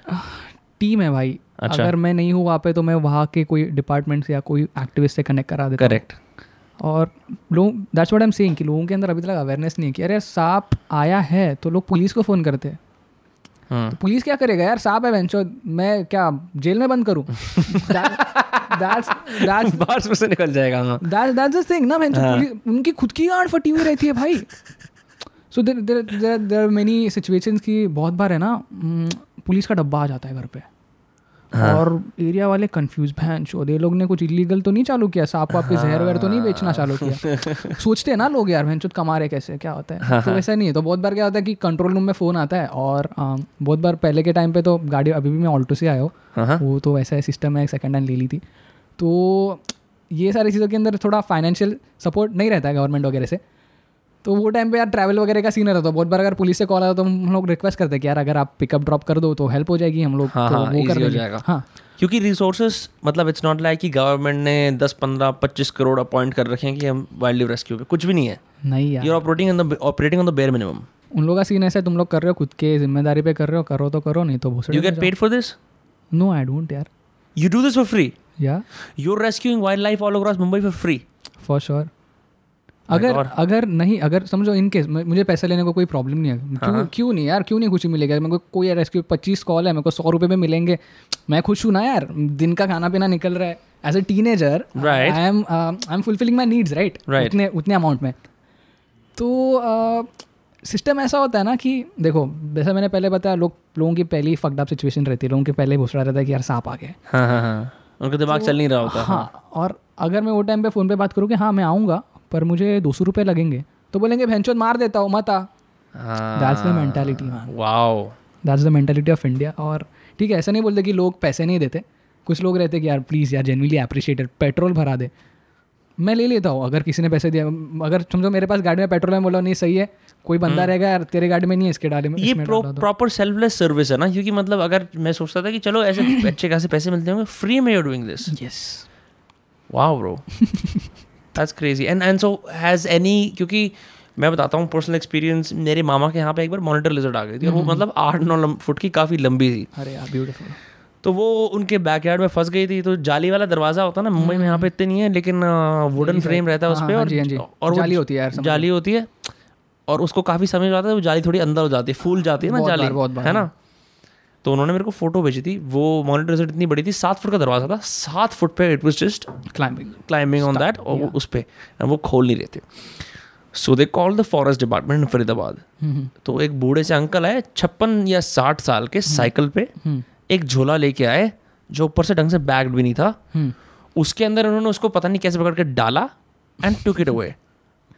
team है भाई। अच्छा। अगर मैं नहीं हूँ वहाँ पे तो मैं वहाँ के कोई डिपार्टमेंट से या कोई एक्टिविस्ट से कनेक्ट करा देता करेक्ट और लोग that's what I am saying कि लोगों के अंदर अभी तक अवेयरनेस नहीं है कि अरे सांप आया है तो लोग पुलिस को फ़ोन करते हैं। तो पुलिस क्या करेगा यार? साहब है बेंचो मैं क्या जेल में बंद करूँ? *laughs* से से निकल जाएगा हाँ। दैट दैट्स द थिंग ना बेंचो हाँ। उनकी खुद की गांड फटी हुई रहती है भाई। So there there there many situations की बहुत बार है ना पुलिस का डब्बा आ जाता है घर पे। हाँ। और एरिया वाले कंफ्यूज भैन चो दे लोग ने कुछ इलीगल तो नहीं चालू किया सांप वाप के जहर वहर तो नहीं बेचना चालू किया। सोचते हैं ना लोग यार भैन कमा रहे कैसे क्या होता हाँ, है तो वैसा नहीं है तो बहुत बार क्या होता है कि कंट्रोल रूम में फ़ोन आता है और बहुत बार पहले के टाइम पे तो गाड़ी अभी भी मैं ऑल्टो से आया हूँ हाँ वो तो वैसा है सिस्टम है सेकेंड हैंड ले ली थी। तो ये सारी चीज़ों के अंदर थोड़ा फाइनेंशियल सपोर्ट नहीं रहता है गवर्नमेंट वगैरह से। तो वो टाइम पे यार ट्रैवल वगैरह का सीन रहता तो बहुत बार अगर पुलिस से कॉल आता तो हम लोग रिक्वेस्ट करते हैं कि यार अगर आप पिकअप ड्रॉप कर दो तो हेल्प हो जाएगी हम लोग हाँ, तो हाँ, वो कर हो जाएगा। हाँ। क्योंकि रिसोर्सेस मतलब इट्स नॉट लाइक कि गवर्नमेंट ने 10 15 25 करोड़ अपॉइंट कर रखे हैं कि हम वाइल्ड लाइफ रेस्क्यू पे। कुछ भी नहीं है। नहीं यार। You are operating in the operating on the bare minimum उन लोगों का सीन ऐसा है तुम लोग कर रहे हो खुद के ज़िम्मेदारी पे कर रहे हो करो तो करो नहीं तो you get paid for this no I don't यार। You do this for free या you're rescuing wildlife all across Mumbai for free. For sure अगर अगर नहीं अगर समझो इन केस मुझे पैसा लेने को कोई प्रॉब्लम नहीं है। हाँ, क्यों क्यों नहीं यार? क्यों नहीं खुशी मिलेगी? मेरे को कोई यार रेस्क्यू पच्चीस कॉल है मेरे को सौ रुपये में मिलेंगे। मैं खुश हूँ ना यार दिन का खाना पीना निकल रहा है। As a teenager. I am I am fulfilling my needs right उतने उतने अमाउंट में। तो सिस्टम ऐसा होता है ना कि देखो जैसा मैंने पहले बताया लोग लोगों की पहली फकड अप सिचुएशन रहती है। लोगों के पहले घुस रहा रहता है कि यार सांप आ गए हाँ हाँ हाँ। उनका दिमाग चल नहीं रहा होता। हाँ और अगर मैं वो टाइम पे फ़ोन पे बात करूँ कि हाँ मैं आऊँगा पर मुझे दो सौ रुपये लगेंगे। तो बोलेंगे भैंचोद मार देता हूँ मत आ। That's the mentality wow that's the mentality of India और ठीक है ऐसा नहीं बोलते कि लोग पैसे नहीं देते। कुछ लोग रहते कि यार प्लीज़ यार जेनवनली अप्रिशिएटेड पेट्रोल भरा दे। मैं ले लेता हूँ अगर किसी ने पैसे दिया। अगर समझो मेरे पास गाड़ी में पेट्रोल है बोला नहीं सही है। कोई बंदा रहेगा यार तेरे गाड़ी में नहीं है इसके डाले में ये। प्रॉपर सेल्फलेस सर्विस है ना? क्योंकि मतलब अगर मैं सोचता था कि चलो ऐसे अच्छे खासे पैसे मिलते होंगे फ्री में you're doing this yes wow bro that's crazy and and so has any क्योंकि मैं बताता हूँ पर्सनल एक्सपीरियंस मेरे मामा के यहाँ पे एक बार मॉनिटर लिजर्ड आ गई थी और वो मतलब आठ नौ फुट की काफ़ी लंबी थी। अरे यार ब्यूटीफुल तो वो उनके बैकयार्ड में फंस गई थी तो जाली वाला दरवाज़ा होता है ना मुंबई में यहाँ पे इतने नहीं है लेकिन वुडन फ्रेम रहता है उस हाँ, पर हाँ और जी, हाँ जी। और जाली होती है यार, जाली होती है और उसको काफ़ी समय जाता है वो जाली थोड़ी अंदर हो जाती है फूल जाती है ना जाली बहुत है ना? तो उन्होंने मेरे को फ़ोटो भेजी थी। वो मॉनिटर रिज़ल्ट इतनी बड़ी थी सात फुट का दरवाज़ा था सात फुट पे it was just climbing climbing on that और वो उस पे। and वो खोल नहीं रहे थे। So they call the forest department in Faridabad hmm, तो एक बूढ़े से अंकल आए छप्पन या साठ साल के साइकिल पे एक झोला लेके आए जो ऊपर से ढंग से बैग भी नहीं था। हम्म, उसके अंदर उन्होंने उसको पता नहीं कैसे पकड़ के डाला and took it away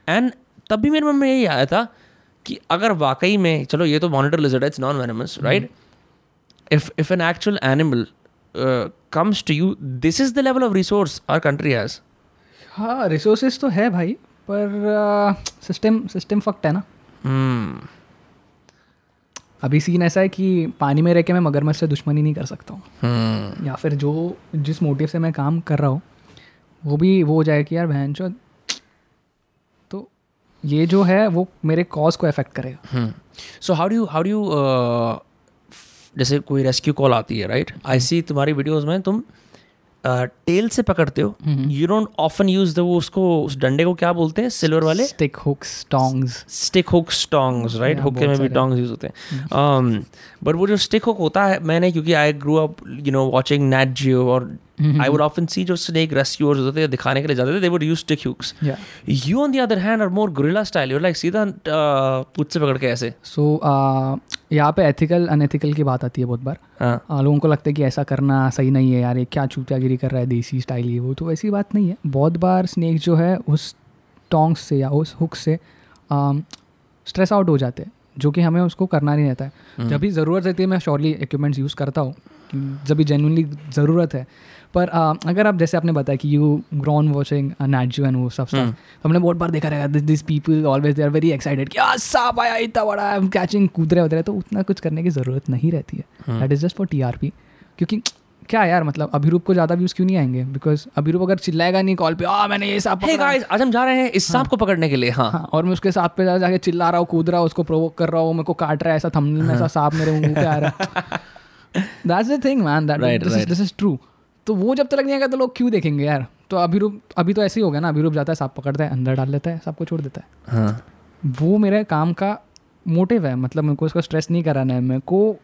and तब भी मेरे मन में यही आया था कि अगर वाकई में चलो ये तो मॉनिटर लिजर्ड है it's non venomous right if if an actual animal comes to you this is the level of resource our country has हाँ रिसोर्सेज तो है भाई पर सिस्टम सिस्टम फक्ट है ना। हम्म अभी सीन ऐसा है कि पानी में रह के मैं मगरमच्छ से दुश्मनी नहीं कर सकता हूँ। हम्म या फिर जो जिस मोटिव से मैं काम कर रहा हूँ वो भी वो हो जाए कि यार बहन चो तो ये जो है वो मेरे कॉज को अफेक्ट करेगा। So how do how do जैसे कोई रेस्क्यू कॉल आती है राइट आई सी तुम्हारी वीडियोस में तुम टेल से पकड़ते हो। You don't often use the वो उसको उस डंडे को क्या बोलते हैं? सिल्वर वाले? Stick hooks tongs stick hook tongs right hook हुक्के में भी टोंग्स यूज़ होते हैं। बट वो जो स्टिक हुक होता है मैंने क्योंकि I grow up you know watching Nat Geo और आई वुड ऑफन सी जो स्नेक रेस्क्यूअर्स होते थे दिखाने के लिए जाते थे they would use stick hooks या on the other hand are more guerrilla style you like सीधा पूछ से पकड़ के ऐसे सो यहाँ पे एथिकल अनएथिकल की बात आती है बहुत बार हाँ लोगों को लगता है कि ऐसा करना सही नहीं है यार ये क्या चूतियागिरी कर रहा है देसी स्टाइल ये वो तो ऐसी बात नहीं है बहुत बार स्नेक जो है उस टोंग्स से या उस हुक से स्ट्रेस आउट हो जाते हैं जो कि हमें उसको करना नहीं रहता है जब भी ज़रूरत रहती है मैं श्योरली इक्विपमेंट्स यूज़ करता हूँ जब भी जेनुअनली ज़रूरत है पर आ, अगर आप जैसे आपने बताया कि यू ग्रॉन वॉचिंग नैचू एंड वो सब stuff, तो हमने बहुत बार देखा रहेगा this people always they are very excited कि "आ, सांप आया इतना बड़ा आई एम कैचिंग कूद रहे होते रहे तो उतना कुछ करने की ज़रूरत नहीं रहती है। That is just for TRP क्योंकि क्या यार मतलब अभिरूप को ज़्यादा व्यूज़ क्यों नहीं आएँगे? बिकॉज़ अभिरूप अगर चिल्लाएगा नहीं कॉल पे आ मैंने ये सांप हे पकड़ा। गाइस आज हम जा रहे हैं इस सांप को पकड़ने के लिए हाँ। हाँ और मैं उसके सांप पे जा- जाके चिल्ला रहा हूँ कूद रहा हूँ उसको प्रोवोक कर रहा हूँ मेरे को काट रहा है ऐसा थंबनेल में ऐसा सांप मेरे मुँह पे आ रहा है। That's the thing man that is this is true तो वो जब तक नहीं आएगा तो लोग क्यों देखेंगे यार? तो अभिरूप अभी तो ऐसे ही हो गया ना अभिरूप जाता है सांप पकड़ता है अंदर डाल लेता है सांप को छोड़ देता है। हाँ। वो मेरे काम का मोटिव है मतलब मेरे को उसका स्ट्रेस नहीं कराना है मेरे को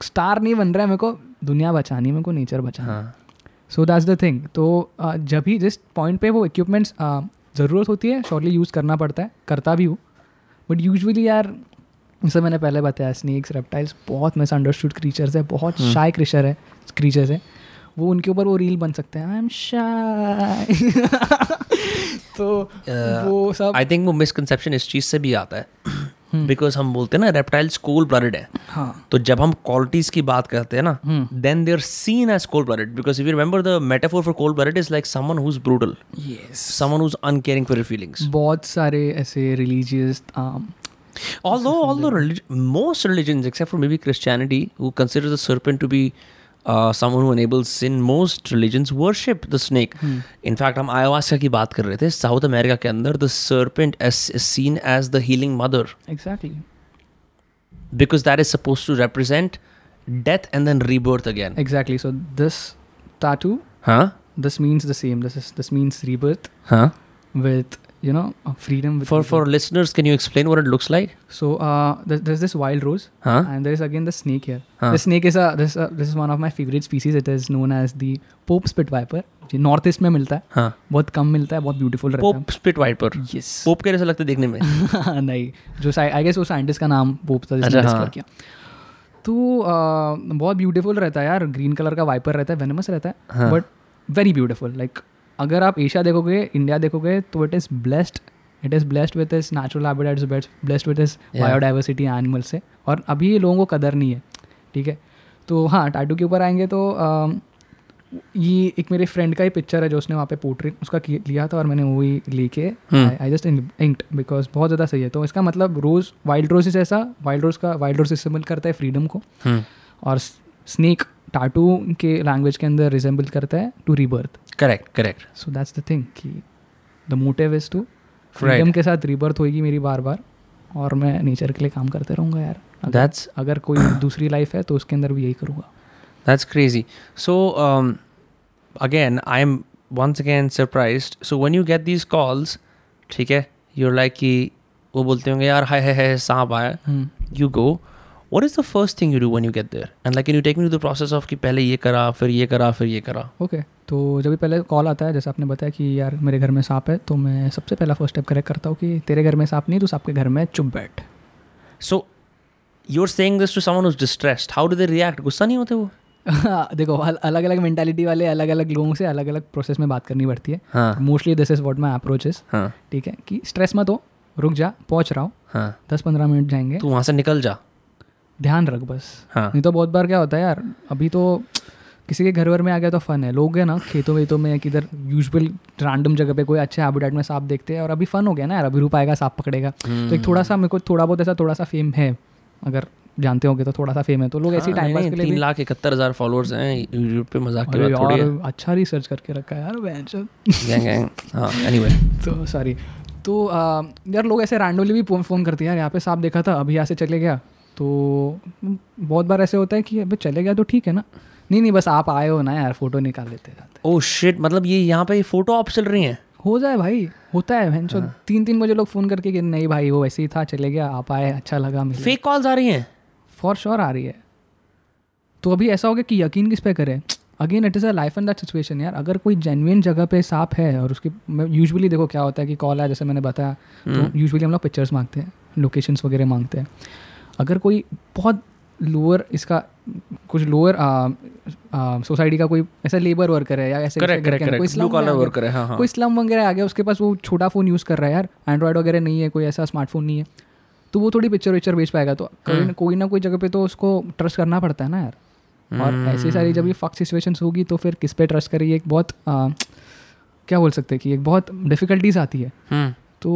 स्टार नहीं बन रहा है मेरे को दुनिया बचानी है मेरे को नेचर बचाना है। हाँ। सो दैट्स द थिंग तो जब भी जिस पॉइंट पे वो इक्विपमेंट्स ज़रूरत होती है श्योरली यूज़ करना पड़ता है करता भी हूँ। बट यूजली यार जैसे मैंने पहले बताया स्नेक्स रेप्टाइल्स बहुत मिसअंडरस्टूड क्रीचर्स है बहुत शाय क्रिचर है क्रीचर्स है। वो उनके ऊपर वो रील बन सकते हैं। आई एम शाय तो वो सब आई थिंक वो मिसकंसेप्शन इस चीज़ से भी आता है। बिकॉज़ हम बोलते हैं ना रेप्टाइल्स कोल्ड ब्लडेड है। हाँ। तो जब हम क्वालिटीज की बात करते हैं ना then they are seen as cold blooded because if you remember the metaphor for cold blooded is like someone who is brutal yes someone who is uncaring for your feelings बहुत सारे ऐसे um, religious although although relig- most religions except for maybe christianity who consider the serpent to be uh, someone who enables sin most religions worship the snake in fact हम ayahuasca की बात कर रहे थे South America के अंदर the serpent is, is seen as the healing mother exactly because that is supposed to represent death and then rebirth again exactly so this tattoo huh this means the same this is this means rebirth huh with you know uh, freedom with For people. for listeners, can you explain what it looks like? so uh, there's, there's this wild rose Huh? and there is again the snake here Huh. the snake is a this uh, this is one of my favorite species it is known as the pope spit viper ये north east में मिलता है हाँ. बहुत कम मिलता है बहुत beautiful रहता Pope spit viper. है यस पोप के जैसा लगता है देखने में. नहीं जो आई गेस वो साइंटिस्ट का नाम पोप था जिसने अच्छा, हाँ। किया तो uh, बहुत ब्यूटीफुल रहता है यार ग्रीन कलर का वाइपर रहता है वेनमस रहता है हाँ. बट वेरी ब्यूटीफुल लाइक अगर आप एशिया देखोगे इंडिया देखोगे तो it is blessed it is blessed with is natural habitats blessed with is biodiversity animal से। और अभी ये लोगों को कदर नहीं है ठीक है? तो हाँ टाटू के ऊपर आएँगे तो ये एक मेरे फ्रेंड का ही पिक्चर है जो उसने वहाँ पे पोर्ट्रेट उसका लिया था और मैंने वही लेके. आई जस्ट इंक्ड बिकॉज़ बहुत ज़्यादा सही है। तो इसका मतलब रोज़ वाइल्ड रोज ऐसा। वाइल्ड रोज का वाइल्ड रोज सिम्बल करता है फ्रीडम को। Hmm. और स्नेक टाटू के लैंग्वेज के अंदर रिजेंबल करता है to rebirth Correct. Correct so that's the thing कि the motive is to freedom के साथ रीबर्थ होगी मेरी बार बार और मैं नेचर के लिए काम करते रहूँगा यार That's अगर कोई *coughs* दूसरी लाइफ है तो उसके अंदर भी यही करूँगा that's crazy so again I am once again surprise so when you get these calls ठीक है, you're लाइक कि वो बोलते होंगे यार हाय हाय हाय सांप आया. You go. What is the first thing you do when you get there? And like, can you take me to the process of कि पहले ये करा, फिर ये करा, फिर ये करा. Okay okay. तो जब भी पहले कॉल आता है जैसे आपने बताया कि यार मेरे घर में सांप है तो मैं सबसे पहला फ़र्स्ट स्टेप करेक्ट करता हूँ कि तेरे घर में सांप नहीं तो सांप के घर में चुप बैठ So, you're saying this to someone who's distressed. How do they react? गुस्सा नहीं होते वो? *laughs* देखो अलग अलग मेंटालिटी वाले अलग अलग लोगों से अलग अलग प्रोसेस में बात करनी पड़ती है mostly this is what my approach is ठीक है कि स्ट्रेस मत हो रुक जा पहुँच रहा हूँ हाँ दस पंद्रह मिनट जाएँगे तू वहाँ से निकल जा ध्यान रख बस। हाँ। नहीं तो बहुत बार क्या होता है यार अभी तो किसी के घर वर में आ गया तो फन है। लोग है ना खेतों वेतों में किधर यूजुअल रैंडम जगह पे कोई अच्छे हैबिटेट में सांप देखते हैं और अभी फन हो गया ना यार अभी रूप आएगा सांप पकड़ेगा। तो एक थोड़ा सा मेरे को थोड़ा बहुत ऐसा थोड़ा सा फेम है। अगर जानते होंगे तो थोड़ा सा फेम है। तो लोग ऐसी टाइम पास के लिए तीन लाख इकहत्तर हज़ार फॉलोअर्स हैं यूट्यूब पे मज़ाक की है यार अच्छा रिसर्च करके रखा है यार गैंग हाँ एनीवे *laughs* तो सॉरी तो यार लोग ऐसे रैंडमली भी फ़ोन करते हैं यार। यहाँ पे सांप देखा था अभी यहाँ से चले गया। तो बहुत बार ऐसे होता है कि अबे चले गया तो ठीक है ना। नहीं नहीं बस आप आए हो ना यार फ़ोटो निकाल लेते जाते ओह शिट मतलब ये यहाँ पे फ़ोटो ऑप चल रही हैं? हो जाए भाई होता है हाँ। तीन तीन बजे लोग फ़ोन करके कि नहीं भाई वो वैसे ही था चले गया आप आए अच्छा लगा मिले। फेक कॉल्स आ रही हैं? फॉर श्योर आ रही है। तो अभी ऐसा हो गया कि यकीन किस पे करें? Again it is a life and that situation यार। अगर कोई जेनविन जगह पे सांप है और उसकी यूजुअली देखो क्या होता है कि कॉल आया जैसे मैंने बताया हम्म। तो यूजुअली हम लोग पिक्चर्स मांगते हैं लोकेशंस वगैरह मांगते हैं। अगर कोई बहुत लोअर इसका कुछ लोअर सोसाइटी का कोई ऐसा लेबर वर्कर है या ऐसे कोई करेक्ट ब्लू slum में कॉलर आ गया- वर्कर है हाँ कोई स्लम वगैरह आ गया उसके पास वो छोटा फ़ोन यूज़ कर रहा है यार एंड्रॉयड वगैरह नहीं है कोई ऐसा स्मार्टफ़ोन नहीं है तो वो थोड़ी पिक्चर विक्चर बेच पाएगा तो कोई ना कोई जगह पे तो उसको ट्रस्ट करना पड़ता है ना यार। और ऐसी सारी जब ये फक सिचुएशन होगी तो फिर किस पे ट्रस्ट करिए एक बहुत आ, क्या बोल सकते हैं कि एक बहुत डिफ़िकल्टीज आती है। हम्म. तो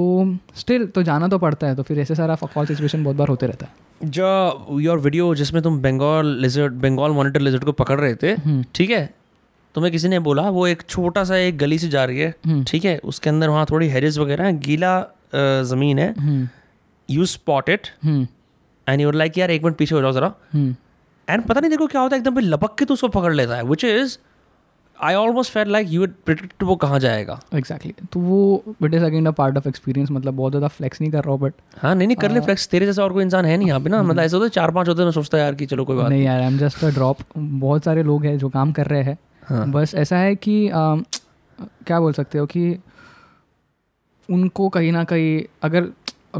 स्टिल तो जाना तो पड़ता है तो फिर ऐसे सारा फकॉल सिचुएशन बहुत बार होते रहता है। जो योर वीडियो जिसमें तुम Bengal lizard Bengal monitor lizard को पकड़ रहे थे हम्म, ठीक है? तुम्हें किसी ने बोला वो एक छोटा सा एक गली से जा रही है हम्म, ठीक है? उसके अंदर वहाँ थोड़ी हेरिस वगैरह है गीला ज़मीन है। हम्म, you spot it hmm, and you're like यार एक मिनट पीछे हो जाओ जरा। हम्म, एंड पता नहीं देखो क्या होता है एकदम लपक के तो उसको पकड़ लेता है which is I almost fell like you predict वो कहाँ जाएगा। एग्जैक्टली तो वो it is again a part of experience मतलब बहुत ज़्यादा फ्लेक्स नहीं कर रहा हूँ बट हाँ नहीं नहीं कर ले फ्लेक्स तेरे जैसा और कोई इंसान है नहीं यहाँ पे ना। मतलब ऐसा होता है चार पाँच होते हैं मैं सोचता यार कि चलो कोई बात नहीं यार I am just a drop बहुत सारे लोग हैं जो काम कर रहे हैं। हाँ। बस ऐसा है कि क्या बोल सकते हो कि उनको कहीं ना कहीं अगर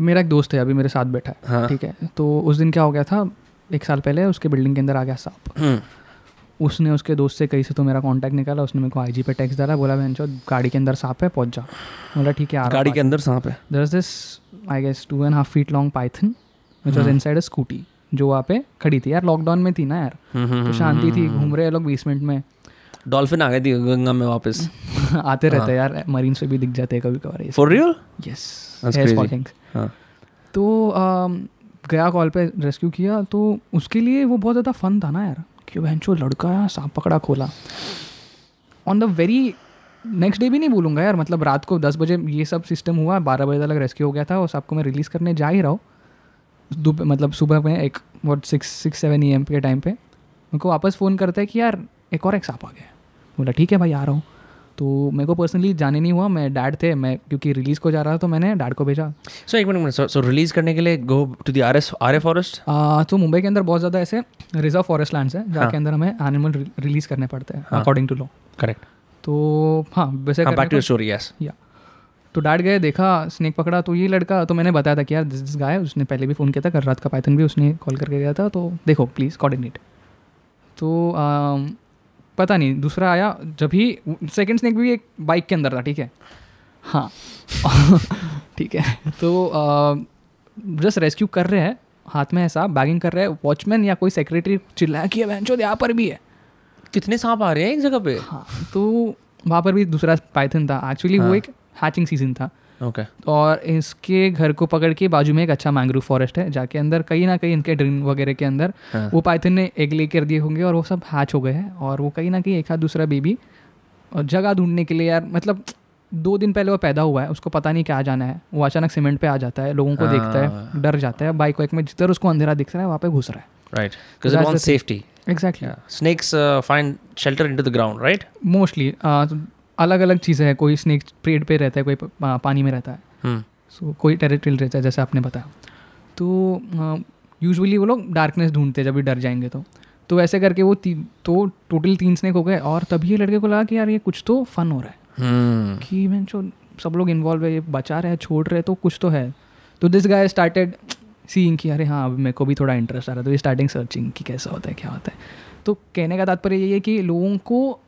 मेरा एक दोस्त है अभी मेरे साथ बैठा है हाँ। ठीक है? तो उस दिन क्या हो गया था? एक साल पहले उसके बिल्डिंग के अंदर आ गया सांप। हम्म, उसने उसके दोस्त से कहीं से तो मेरा कांटेक्ट निकाला उसने मेरे को आईजी पे टेक्स्ट डाला बोला बहन गाड़ी के अंदर सांप है पहुँच जा। बोला ठीक है आ गाड़ी के अंदर सांप है? There is this I guess two and half feet long python which was. Inside a scooty जो वहाँ पे खड़ी थी। यार लॉकडाउन में थी ना यार। हम्म, तो शांति थी घूम रहे लोग बीस मिनट में। डॉल्फिन आ गई थी गंगा में वापस। *laughs* आते रहते हाँ। हैं। यार मरीन्स पे भी दिख जाते हैं कभी कभार फॉर रियल यस तो um, गया कॉल पे रेस्क्यू किया तो उसके लिए वो बहुत ज़्यादा फन था ना यार। कि बहन चो, लड़का सांप पकड़ा, खोला। On the very next day भी नहीं बोलूँगा यार मतलब रात को दस बजे ये सब सिस्टम हुआ, बारह बजे तक रेस्क्यू हो गया था, और सबको मैं रिलीज़ करने जा ही रहा हूँ। मतलब सुबह में एक what six six seven A M के टाइम पे, उनको वापस फ़ोन करता है कि यार, एक और एक सांप आ गया बोला, ठीक है भाई, आ रहा हूँ। तो मेरे को पर्सनली जाने नहीं हुआ मैं डैड थे मैं क्योंकि रिलीज़ को जा रहा था तो मैंने डैड को भेजा। सो एक मिनट सो रिलीज़ करने के लिए go to the R S R A forest तो मुंबई के अंदर बहुत ज़्यादा ऐसे रिज़र्व फॉरेस्ट लैंड्स हैं जहाँ हाँ। के अंदर हमें एनिमल रिलीज़ करने पड़ते हैं। अकॉर्डिंग टू लॉ करेक्ट तो हाँ वैसे बैक टू स्टोरी यस या तो डैड गए देखा स्नेक पकड़ा तो ये लड़का तो मैंने बताया था कि यार दिस गाय उसने पहले भी फ़ोन किया था कल रात का पाइथन भी उसने कॉल करके गया था तो देखो प्लीज़ कोऑर्डिनेट तो आम, पता नहीं दूसरा आया जब ही सेकेंड स्नेक भी एक बाइक के अंदर था ठीक है? हाँ। *laughs* ठीक है। तो जस्ट रेस्क्यू कर रहे हैं हाथ में ऐसा बैगिंग कर रहे हैं वॉचमैन या कोई सेक्रेटरी चिल्लाया कि बेंचो यहाँ पर भी है। कितने सांप आ रहे हैं एक जगह पे? हाँ तो वहाँ पर भी दूसरा पाइथन था। एक्चुअली हाँ. वो हाँ। एक हैचिंग सीज़न था। ओके और इसके घर को पकड़ के बाजू में एक अच्छा मैंग्रोव फॉरेस्ट है जाके अंदर कहीं ना कहीं इनके ड्रीम वगैरह के अंदर हाँ। वो पाइथन ने एग ले कर दिए होंगे और वो सब हैच हो गए हैं और वो कहीं ना कहीं एक हाथ दूसरा बेबी और जगह ढूँढने के लिए यार मतलब दो दिन पहले वो पैदा हुआ है उसको पता नहीं क्या जाना है। वो अचानक सीमेंट पे आ जाता है लोगों को देखता है हाँ। डर जाता है बाइक वाइक में जिधर उसको अंधेरा दिख रहा है वहाँ पे घुस रहा है। Right because That's it want the thing. Safety exactly snakes find shelter into the ground right mostly अलग अलग चीज़ें हैं। कोई स्नेक पेड़ पे रहता है कोई पानी में रहता है। हम्म। सो कोई टेरिटरी रहता है जैसे आपने बताया। तो यूजुअली वो लोग डार्कनेस ढूंढते हैं जब भी डर जाएँगे तो। तो ऐसे करके वो ती, तो टोटल तीन स्नेक हो गए और तभी ये लड़के को लगा कि यार ये कुछ तो फन हो रहा है। हम्म। कि मैं जो सब लोग इन्वॉल्व है ये बचा रहे हैं छोड़ रहे तो कुछ तो है। तो दिस गाय स्टार्टेड सीइंग कि अरे हाँ अभी मेरे को भी थोड़ा इंटरेस्ट आ रहा है। तो ये स्टार्टिंग सर्चिंग कि कैसा होता है क्या होता है। तो कहने का तात्पर्य ये है कि लोगों को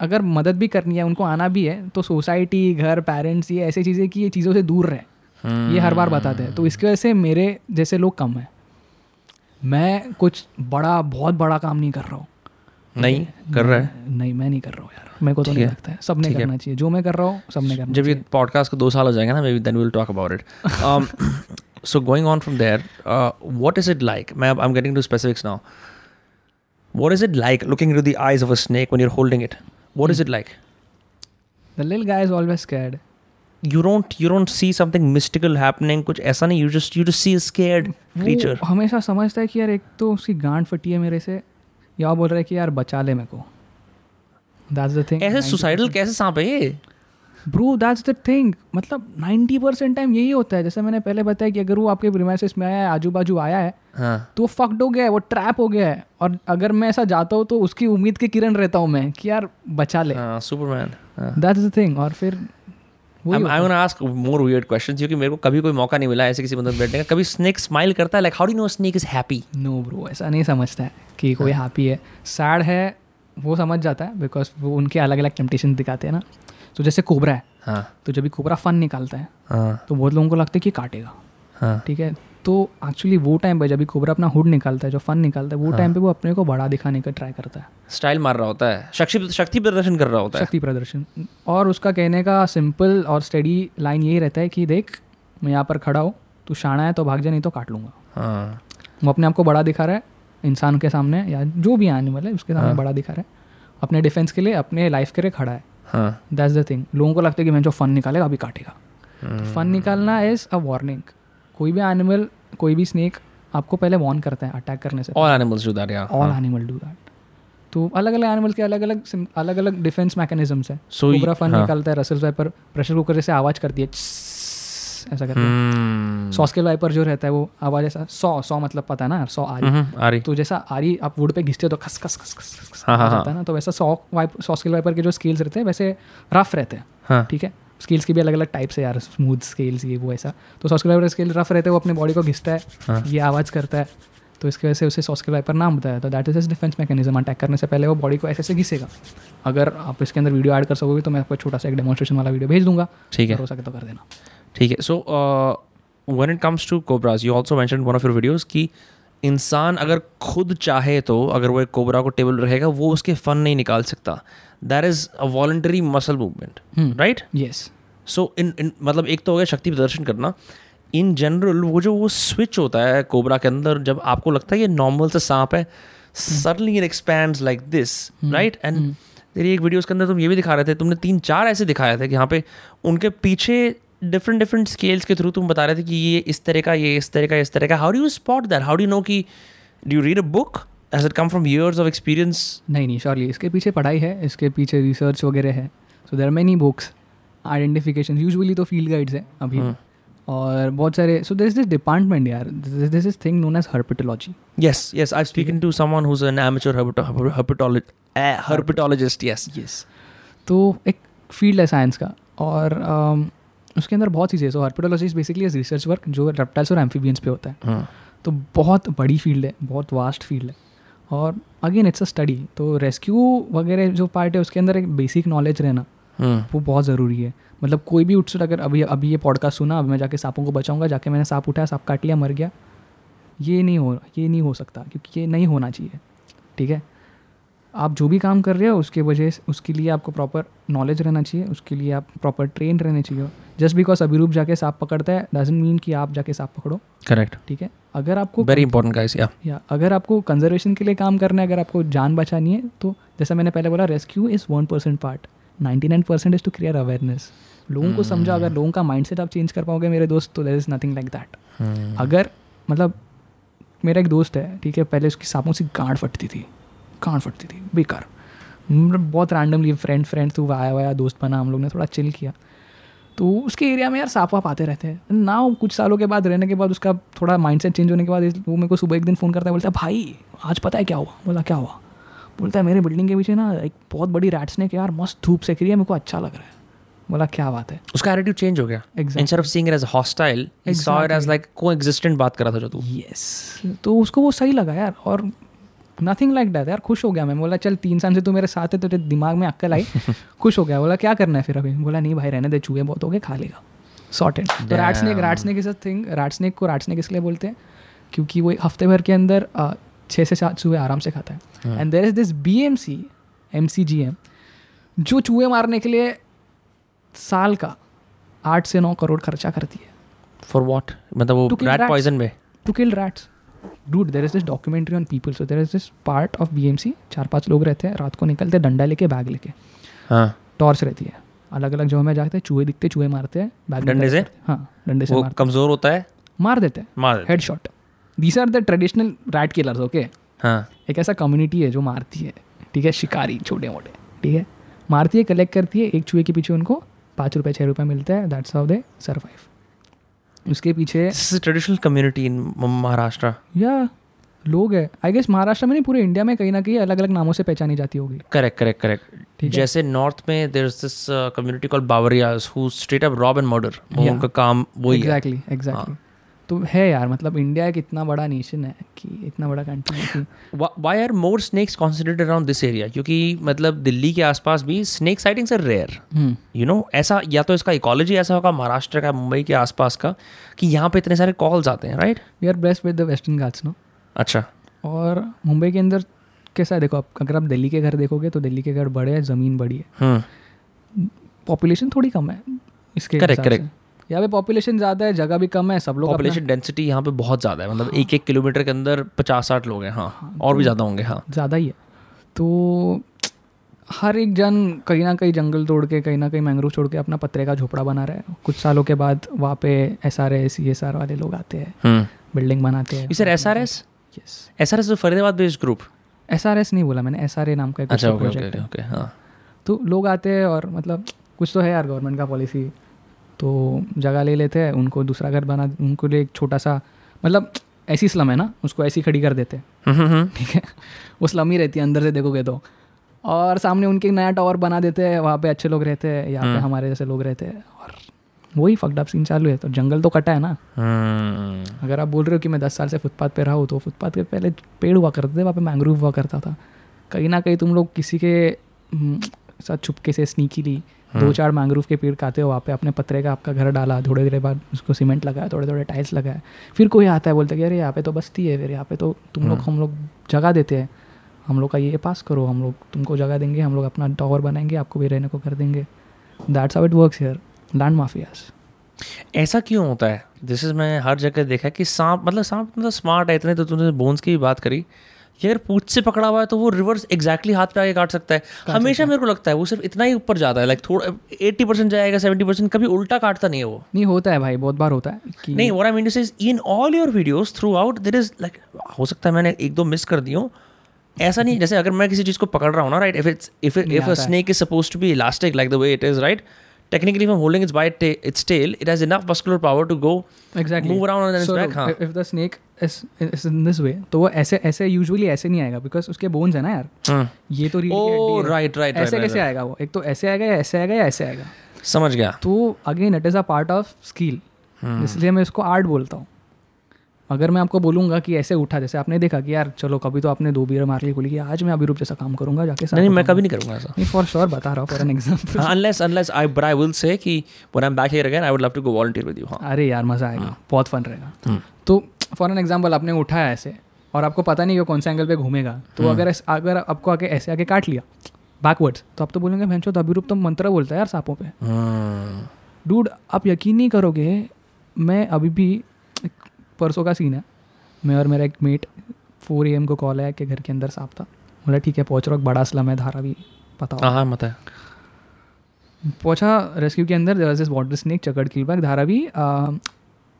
अगर मदद भी करनी है उनको आना भी है तो सोसाइटी घर पेरेंट्स ये ऐसी चीज़ें कि ये चीज़ों से दूर रहे। ये हर बार बताते हैं। तो इसकी वजह से मेरे जैसे लोग कम हैं। मैं कुछ बड़ा बहुत बड़ा काम नहीं कर रहा हूँ। नहीं कर रहा है? नहीं मैं नहीं कर रहा हूँ यार। मेरे को तो नहीं लगता है। सबने करना चाहिए। जो मैं कर रहा हूँ सबने करना जब ये पॉडकास्ट का दो साल हो जाएँगे ना maybe then will talk about it so going on from there what is it like मैं I am getting to specifics now what is it like looking into the eyes of a snake when you are holding it what is it like the lil guy is always scared you don't you don't see something mystical happening कुछ ऐसा नहीं you just you just see a scared creature. वो हमेशा समझता है कि यार एक तो उसकी गांड फटी है मेरे से या बोल रहा है कि यार बचा ले मेरे को। दैट्स द थिंग ऐसे सुसाइडल कैसे सांप है ये? ब्रो दैट्स द थिंग मतलब 90 परसेंट टाइम यही होता है। जैसे मैंने पहले बताया कि अगर वो आपके प्रीमाइसिस में आया है आजू बाजू आया है हाँ। तो वो फक्ड हो गया है वो ट्रैप हो गया है। और अगर मैं ऐसा जाता हूँ तो उसकी उम्मीद के किरण रहता हूँ मैं कि यार बचा ले। हाँ सुपरमैन हाँ। दैट्स द थिंग और फिर I want ask more weird questions क्योंकि मेरे को कभी कोई मौका नहीं मिला ऐसे किसी बंदे बैठने का। कभी स्नेक स्माइल करता है like how do know snake is happy no bro ऐसा नहीं समझता है कि कोई हैप्पी है। सैड है वो समझ जाता है बिकॉज़ वो उनके अलग अलग टेम्पटेशन दिखाते हैं ना। तो जैसे कोबरा है हाँ। तो जब भी कोबरा फन निकालता है हाँ। तो बहुत लोगों को लगता है कि काटेगा। हाँ। ठीक है? तो एक्चुअली वो टाइम पे जब भी कोबरा अपना हुड निकालता है जो फन निकालता है वो टाइम पे वो अपने को बड़ा दिखाने का ट्राई करता है। स्टाइल मार रहा होता है। शक्ति शक्ति प्रदर्शन कर रहा होता है। शक्ति प्रदर्शन। और उसका कहने का सिंपल और स्टडी लाइन यही रहता है कि देख मैं यहाँ पर खड़ा हूँ तू शाना है तो भाग जा नहीं तो काट लूँगा। हाँ। वो अपने आप को बड़ा दिखा रहा है इंसान के सामने या जो भी एनिमल है उसके सामने हाँ। बड़ा दिखा रहा है। अपने डिफेंस के लिए अपने लाइफ के लिए खड़ा है। हाँ। दैट्स द थिंग लोगों को लगता है कि मैं जो फन निकालेगा अभी काटेगा। हम्म। फन निकालना इज़ अ वार्निंग कोई भी एनिमल कोई भी स्नेक आपको पहले वार्न करता है अटैक करने से ऑल एनिमल्स डू दैट या ऑल एनिमल डू दैट तो अलग अलग एनिमल के अलग अलग अलग अलग डिफेंस मैकेनिज्म्स है। So कोबरा फन हाँ। निकालता है रसल वाइपर प्रेशर कुकर जैसे आवाज़ करती है ऐसा करती है। हम्म। सॉस्केल वाइपर जो रहता है वो आवाज़ ऐसा सौ सौ मतलब पता है ना सौ आ रही हम्म, आ रही तो जैसा आरी आप वुड पे घिसते हो तो खस खस खस खस खस हाँ, हाँ, आ जाता है ना तो वैसा सॉ वाइप सॉ स्केल वाइपर के जो स्केल्स रहते हैं वैसे रफ रहते हैं हाँ। ठीक है? स्केल्स की भी अलग अलग टाइप्स है यार स्मूथ स्केल्स ये वो ऐसा। तो saw scale viper scale rough रहते हैं वो अपने बॉडी को घिसता है हाँ। ये आवाज़ करता है। तो इसकी वजह से उसे सॉस्केल वाइपर नाम बताया। तो that is is defence mechanism attack करने से पहले वो बॉडी को ऐसे ऐसे घिसेगा। अगर आप इसके अंदर वीडियो ऐड कर सकोगे तो मैं आपको छोटा सा एक डेमोन्स्ट्रेशन वाला वीडियो भेज दूँगा। ठीक है। हो सके तो कर देना। ठीक है? So when it comes to cobras you also mention one of your videos कि इंसान अगर खुद चाहे तो अगर वो एक कोबरा को टेबल रहेगा वो उसके फन नहीं निकाल सकता। That is a voluntary muscle movement. Right yes so in in मतलब एक तो हो गया शक्ति प्रदर्शन करना। इन जनरल वो जो वो स्विच होता है कोबरा के अंदर जब आपको लगता है ये नॉर्मल से सांप है suddenly it expand like this right and तेरी एक वीडियोस के अंदर तुम ये भी दिखा रहे थे तुमने तीन चार ऐसे दिखाए थे कि यहाँ पे उनके पीछे डिफरेंट डिफरेंट स्केल्स के थ्रू तुम बता रहे थे कि ये इस तरह का ये इस तरह का इस तरह का। How do you spot that how do know कि do you read a book has it come from years of experience नहीं नहीं श्योरली इसके पीछे पढ़ाई है इसके पीछे रिसर्च वगैरह है। So there many books identification usually तो फ़ील्ड गाइड्स हैं अभी। हम्म। और बहुत सारे सो दिस दिस डिपार्टमेंट यार this is thing known as herpetology yes yes i've spoken to someone who's an amateur herpeto- herpetolo- herpetologist uh, herpetologist yes. Yes तो एक फ़ील्ड है साइंस का और um, उसके अंदर बहुत चीज़ें so herpetology is basically research work जो रेप्टाइल्स और एम्फीबियंस पे होता है। Hmm. तो बहुत बड़ी फ़ील्ड है बहुत वास्ट फ़ील्ड है। और अगेन इट्स अ स्टडी तो रेस्क्यू वगैरह जो पार्ट है उसके अंदर एक बेसिक नॉलेज रहना Hmm. वो बहुत ज़रूरी है। मतलब कोई भी उत्सुक अगर अभी अभी ये पॉडकास्ट सुना अभी मैं जाके सांपों को बचाऊँगा जाके मैंने सांप उठाया सांप काट लिया मर गया ये नहीं हो ये नहीं हो सकता क्योंकि ये नहीं होना चाहिए। ठीक है? आप जो भी काम कर रहे हो उसके वजह से उसके लिए आपको प्रॉपर नॉलेज रहना चाहिए उसके लिए आप प्रॉपर ट्रेन रहने चाहिए। जस्ट बिकॉज़ अभिरूप जाके सांप पकड़ता है डजेंट मीन कि आप जाके सांप पकड़ो। करेक्ट ठीक है? अगर आपको वेरी इंपॉर्टेंट guys yeah. या अगर आपको कंजर्वेशन के लिए काम करना है अगर आपको जान बचानी है तो जैसा मैंने पहले बोला rescue is one percent part ninety nine percent is to create awareness लोगों को समझा अगर लोगों का माइंडसेट आप चेंज कर पाओगे मेरे दोस्त तो there is nothing like that Hmm. अगर मतलब मेरा एक दोस्त है ठीक है पहले उसकी सांपों से गांड फटती थी। गांड फटती थी? बेकार। मतलब बहुत रैंडमली फ्रेंड फ्रेंड तो आया हुआ दोस्त बना हम लोग ने थोड़ा चिल किया। तो उसके एरिया में यार साफ़ वाप आते रहते हैं। ना कुछ सालों के बाद रहने के बाद उसका थोड़ा माइंडसेट चेंज होने के बाद वो मेरे को सुबह एक दिन फ़ोन करता है बोलता है भाई आज पता है क्या हुआ? बोला क्या हुआ? बोलता है मेरे बिल्डिंग के पीछे ना एक बहुत बड़ी रैट स्नेक यार मस्त धूप से रही है मेरे को अच्छा लग रहा है। बोला क्या बात है? उसका एटीट्यूड चेंज हो गया। Instead of seeing it as hostile he saw it as like coexistent बात कर रहा था जो तू। यस तो उसको वो सही लगा यार और नथिंग लाइक दैट यार खुश हो गया मैं। बोला चल तीन साल से तू मेरे साथ है तो तेरे दिमाग में अक्कल आई। *laughs* खुश हो गया। बोला क्या करना है फिर अभी? बोला नहीं भाई रहने दे चूहे बहुत हो गए खा लेगा। सॉर्टेड तो rat snake rat snake is a thing rat snake को रैट स्नेक इसलिए बोलते हैं क्योंकि वो हफ़्ते भर के अंदर छः से सात चूहे आराम से खाता है। And there is this B M C M C G M जो चूहे मारने के लिए साल का आठ से नौ करोड़ खर्चा करती है। For what? मतलब वो To kill rat rats. poison में kill rats. Dude, there is this documentary on people. So there is this part of BMC. चार पाँच लोग रहते हैं रात को निकलते हैं डंडा लेके बैग लेके। हाँ। टॉर्च रहती है। अलग अलग जगह में जाते हैं चूहे दिखते चूहे मारते हैं बैग डंडे से? हाँ डंडे से कमज़ोर होता है? मार देते हैं। मार देता है। Head shot these are the traditional rat killers okay हाँ। एक ऐसा कम्युनिटी है जो मारती है ठीक है? शिकारी छोटे मोटे ठीक है? मारती है कलेक्ट करती है एक चूहे के पीछे उनको पाँच रुपये छः रुपये मिलता है दैट्स हाउ दे सर्वाइव उसके पीछे ट्रेडिशनल कम्युनिटी इन Maharashtra. या लोग है। आई गेस महाराष्ट्र में नहीं पूरे इंडिया में कहीं ना कहीं अलग अलग नामों से पहचानी जाती होगी। करेक्ट करेक्ट करेक्ट जैसे नॉर्थ में there is this community call बावरियाज who straight up rob and murder उनका काम वही एग्जैक्टली एग्जैक्टली तो है यार मतलब इंडिया एक इतना बड़ा नेशन है कि इतना बड़ा कंट्री है why are more snakes concentrated around this area क्योंकि मतलब दिल्ली के आसपास भी snake sightings are rare hmm, you know ऐसा या तो इसका इकोलॉजी ऐसा होगा महाराष्ट्र का मुंबई के आसपास का कि यहाँ पे इतने सारे कॉल्स आते हैं right we are blessed with the Western Ghats no अच्छा। और मुंबई के अंदर कैसा है? देखो आप अगर आप दिल्ली के घर देखोगे तो दिल्ली के घर बड़े हैं ज़मीन बड़ी है। हम्म। पॉपुलेशन थोड़ी कम है इसके correct. से। यहाँ पे पॉपुलेशन ज़्यादा है जगह भी कम है सब लोग पॉपुलेशन डेंसिटी यहाँ पे बहुत ज़्यादा है मतलब एक एक किलोमीटर के अंदर पचास साठ लोग हैं हाँ और भी ज़्यादा होंगे हाँ। ज़्यादा ही है। तो हर एक जन कहीं ना कहीं जंगल तोड़ के कहीं ना कहीं मैंग्रोव छोड़ के अपना पत्रे का झोपड़ा बना रहा है। कुछ सालों के बाद वहाँ पे S R S C S R वाले लोग आते हैं बिल्डिंग बनाते हैं। Sir S R S yes S R S Faridabad based group S R S नहीं बोला मैंने एस आर ए नाम का एक अच्छा प्रोजेक्ट ओके है। ओके हाँ। तो लोग आते हैं और मतलब कुछ तो है यार गवर्नमेंट का पॉलिसी तो जगह ले लेते हैं उनको दूसरा घर बना उनको लिए एक छोटा सा मतलब ऐसी स्लम है ना उसको ऐसी खड़ी कर देते हैं। हम्म, हम्म, हम्म। ठीक है? वो स्लम ही रहती है अंदर से देखोगे तो। और सामने उनके एक नया टावर बना देते हैं वहाँ पे अच्छे लोग रहते हैं यहाँ पे। हमारे जैसे लोग रहते हैं और वही फकड अप सीन चालू है। तो जंगल तो कटा है ना। अगर आप बोल रहे हो कि मैं दस साल से फुटपाथ पे रहा हूँ तो फुटपाथ पे पहले पेड़ हुआ करते थे वहाँ पे मैंग्रोव हुआ करता था। कहीं ना कहीं तुम लोग किसी के साथ छुपके से स्नीकीली दो चार मैंग्रोव के पेड़ खाते हो वहाँ पे अपने पत्रे का आपका घर डाला थोड़ी देर बाद उसको सीमेंट लगाया थोड़े थोड़े टाइल्स लगाया फिर कोई आता है बोलते कि अरे यहाँ पे तो बस्ती है फिर यहाँ पे तो तुम लोग हम लोग जगह देते हैं। हम लोग का ये पास करो हम लोग तुमको जगह देंगे हम लोग अपना टावर बनाएँगे आपको भी रहने को कर देंगे। That's how it works here land mafias ऐसा क्यों होता है? दिस इज़ मैं हर जगह देखा कि सांप मतलब सांप मतलब स्मार्ट है इतने तो तुमने बोन्स की भी बात करी। ये अगर पूछ से पकड़ा हुआ है तो वो रिवर्स एग्जैक्टली हाथ पे आगे काट सकता है। हमेशा मेरे को लगता है वो सिर्फ़ इतना ही ऊपर जाता है लाइक थोड़ा एट्टी परसेंट जाएगा सेवेंटी परसेंट कभी उल्टा काटता नहीं है वो। नहीं होता है भाई बहुत बार होता है कि नहीं what I mean to say in all your videos throughout there is like हो सकता है मैंने एक दो मिस कर दी हूँ। ऐसा नहीं जैसे अगर मैं किसी चीज़ को पकड़ रहा हूँ ना right if it's if if a snake is suppose to be elastic like the way it is right technically if i'm holding its by its tail it has enough muscular power to go exactly move around on its back हाँ। If the snake is in this way तो वो ऐसे ऐसे usually ऐसे नहीं आएगा because उसके bones है ना यार। Hmm. ये तो रीढ़ की हड्डी oh है। right right right, ऐसे कैसे आएगा वो? एक तो ऐसे आएगा या ऐसे आएगा या ऐसे आएगा? समझ गया। तो again it is a part of skill. इसलिए मैं इसको आर्ट बोलता हूँ। अगर मैं आपको बोलूँगा कि ऐसे उठा जैसे आपने देखा कि यार चलो कभी तो आपने दो बियर मार ली कि आज मैं अभिरूप जैसा काम करूँगा जाके नहीं नहीं मैं कभी नहीं करूँगा ऐसा। फॉर श्योर बता रहा हूँ for an example unless unless I but I will say कि when I'm back here again I would love to go volunteer with you हाँ। अरे यार मज़ा आएगा। बहुत फन रहेगा। तो फॉर एन एग्ज़ाम्पल आपने उठाया ऐसे और आपको पता नहीं वो कौन से एंगल पे घूमेगा तो अगर अगर आपको आगे ऐसे आगे काट लिया बैकवर्ड्स तो आप तो बोलेंगे भैंसो तो अभिरूप तो मंत्र बोलता है यार सांपों पे. डूड आप यकीन नहीं करोगे मैं अभी भी परसों का सीन है। मैं और मेरा एक मेट फोर ए को कॉल आया कि घर के अंदर साफ़ था। बोला ठीक है पहुँच रहा बड़ा स्लम है धारा भी पता हो। हाँ हाँ मत है पहुँचा रेस्क्यू के अंदर दिस वाटर स्नेक चकड़ किलबाग धारावी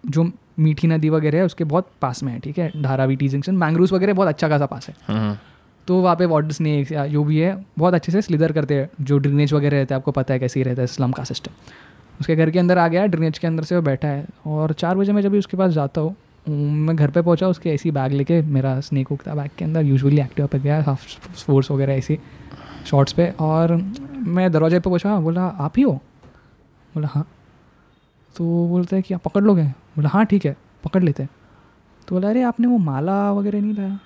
जो मीठी नदी वगैरह है उसके बहुत पास में है ठीक है? धारावी टी जंक्शन मैंग्रूव्स वगैरह बहुत अच्छा खासा पास है। हम्म, तो वहाँ पे वाटर स्नेक्स या जो भी है बहुत अच्छे से स्लिदर करते हैं। जो ड्रेनेज वगैरह रहता है आपको पता है कैसे ही रहता है स्लम का सिस्टम उसके घर के अंदर आ गया ड्रेनेज के अंदर से वो बैठा है। और चार बजे मैं जब भी उसके पास जाता हूँ मैं घर पे पहुँचा, उसके ऐसी बैग लेके मेरा स्नेक था बैग के अंदर यूजुअली एक्टिव पे गया हाफ़ फोर्स वगैरह ऐसी शॉर्ट्स पे। और मैं दरवाजे पे पूछा बोला, आप ही हो? बोला हाँ। तो बोलते हैं कि, आप पकड़ लोगे? बोला हाँ ठीक है, पकड़ लेते हैं। तो बोला, अरे, आपने वो माला वगैरह नहीं लाया?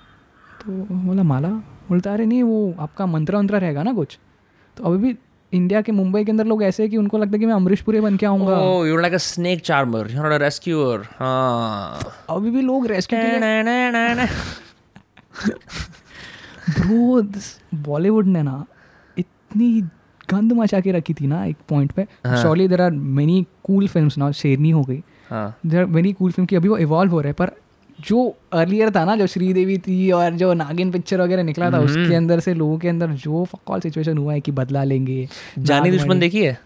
तो बोला, माला? बोलता, अरे, नहीं, वो आपका मंत्र वंत्र रहेगा ना कुछ? तो अभी भी इंडिया के मुंबई के अंदर लोग ऐसे हैं कि उनको लगता है कि मैं अमरीश पुरी बन के आऊँगा Oh, you're like a snake charmer. You're not a rescuer. हाँ. अभी भी लोग रेस्क्यू ब्रो बॉलीवुड ने ना इतनी गंद मचा के रखी थी ना एक पॉइंट पे। Shortly there are many cool film ना शेरनी हो गई. There are very cool film की अभी वो इवॉल्व हो रहे हैं पर जो अर्लियर था ना जो श्रीदेवी थी और जो नागिन पिक्चर वगैरह निकला था उसके अंदर से लोगों के अंदर जो फकॉल सिचुएशन हुआ है कि बदला लेंगे। जानी दुश्मन देखी है?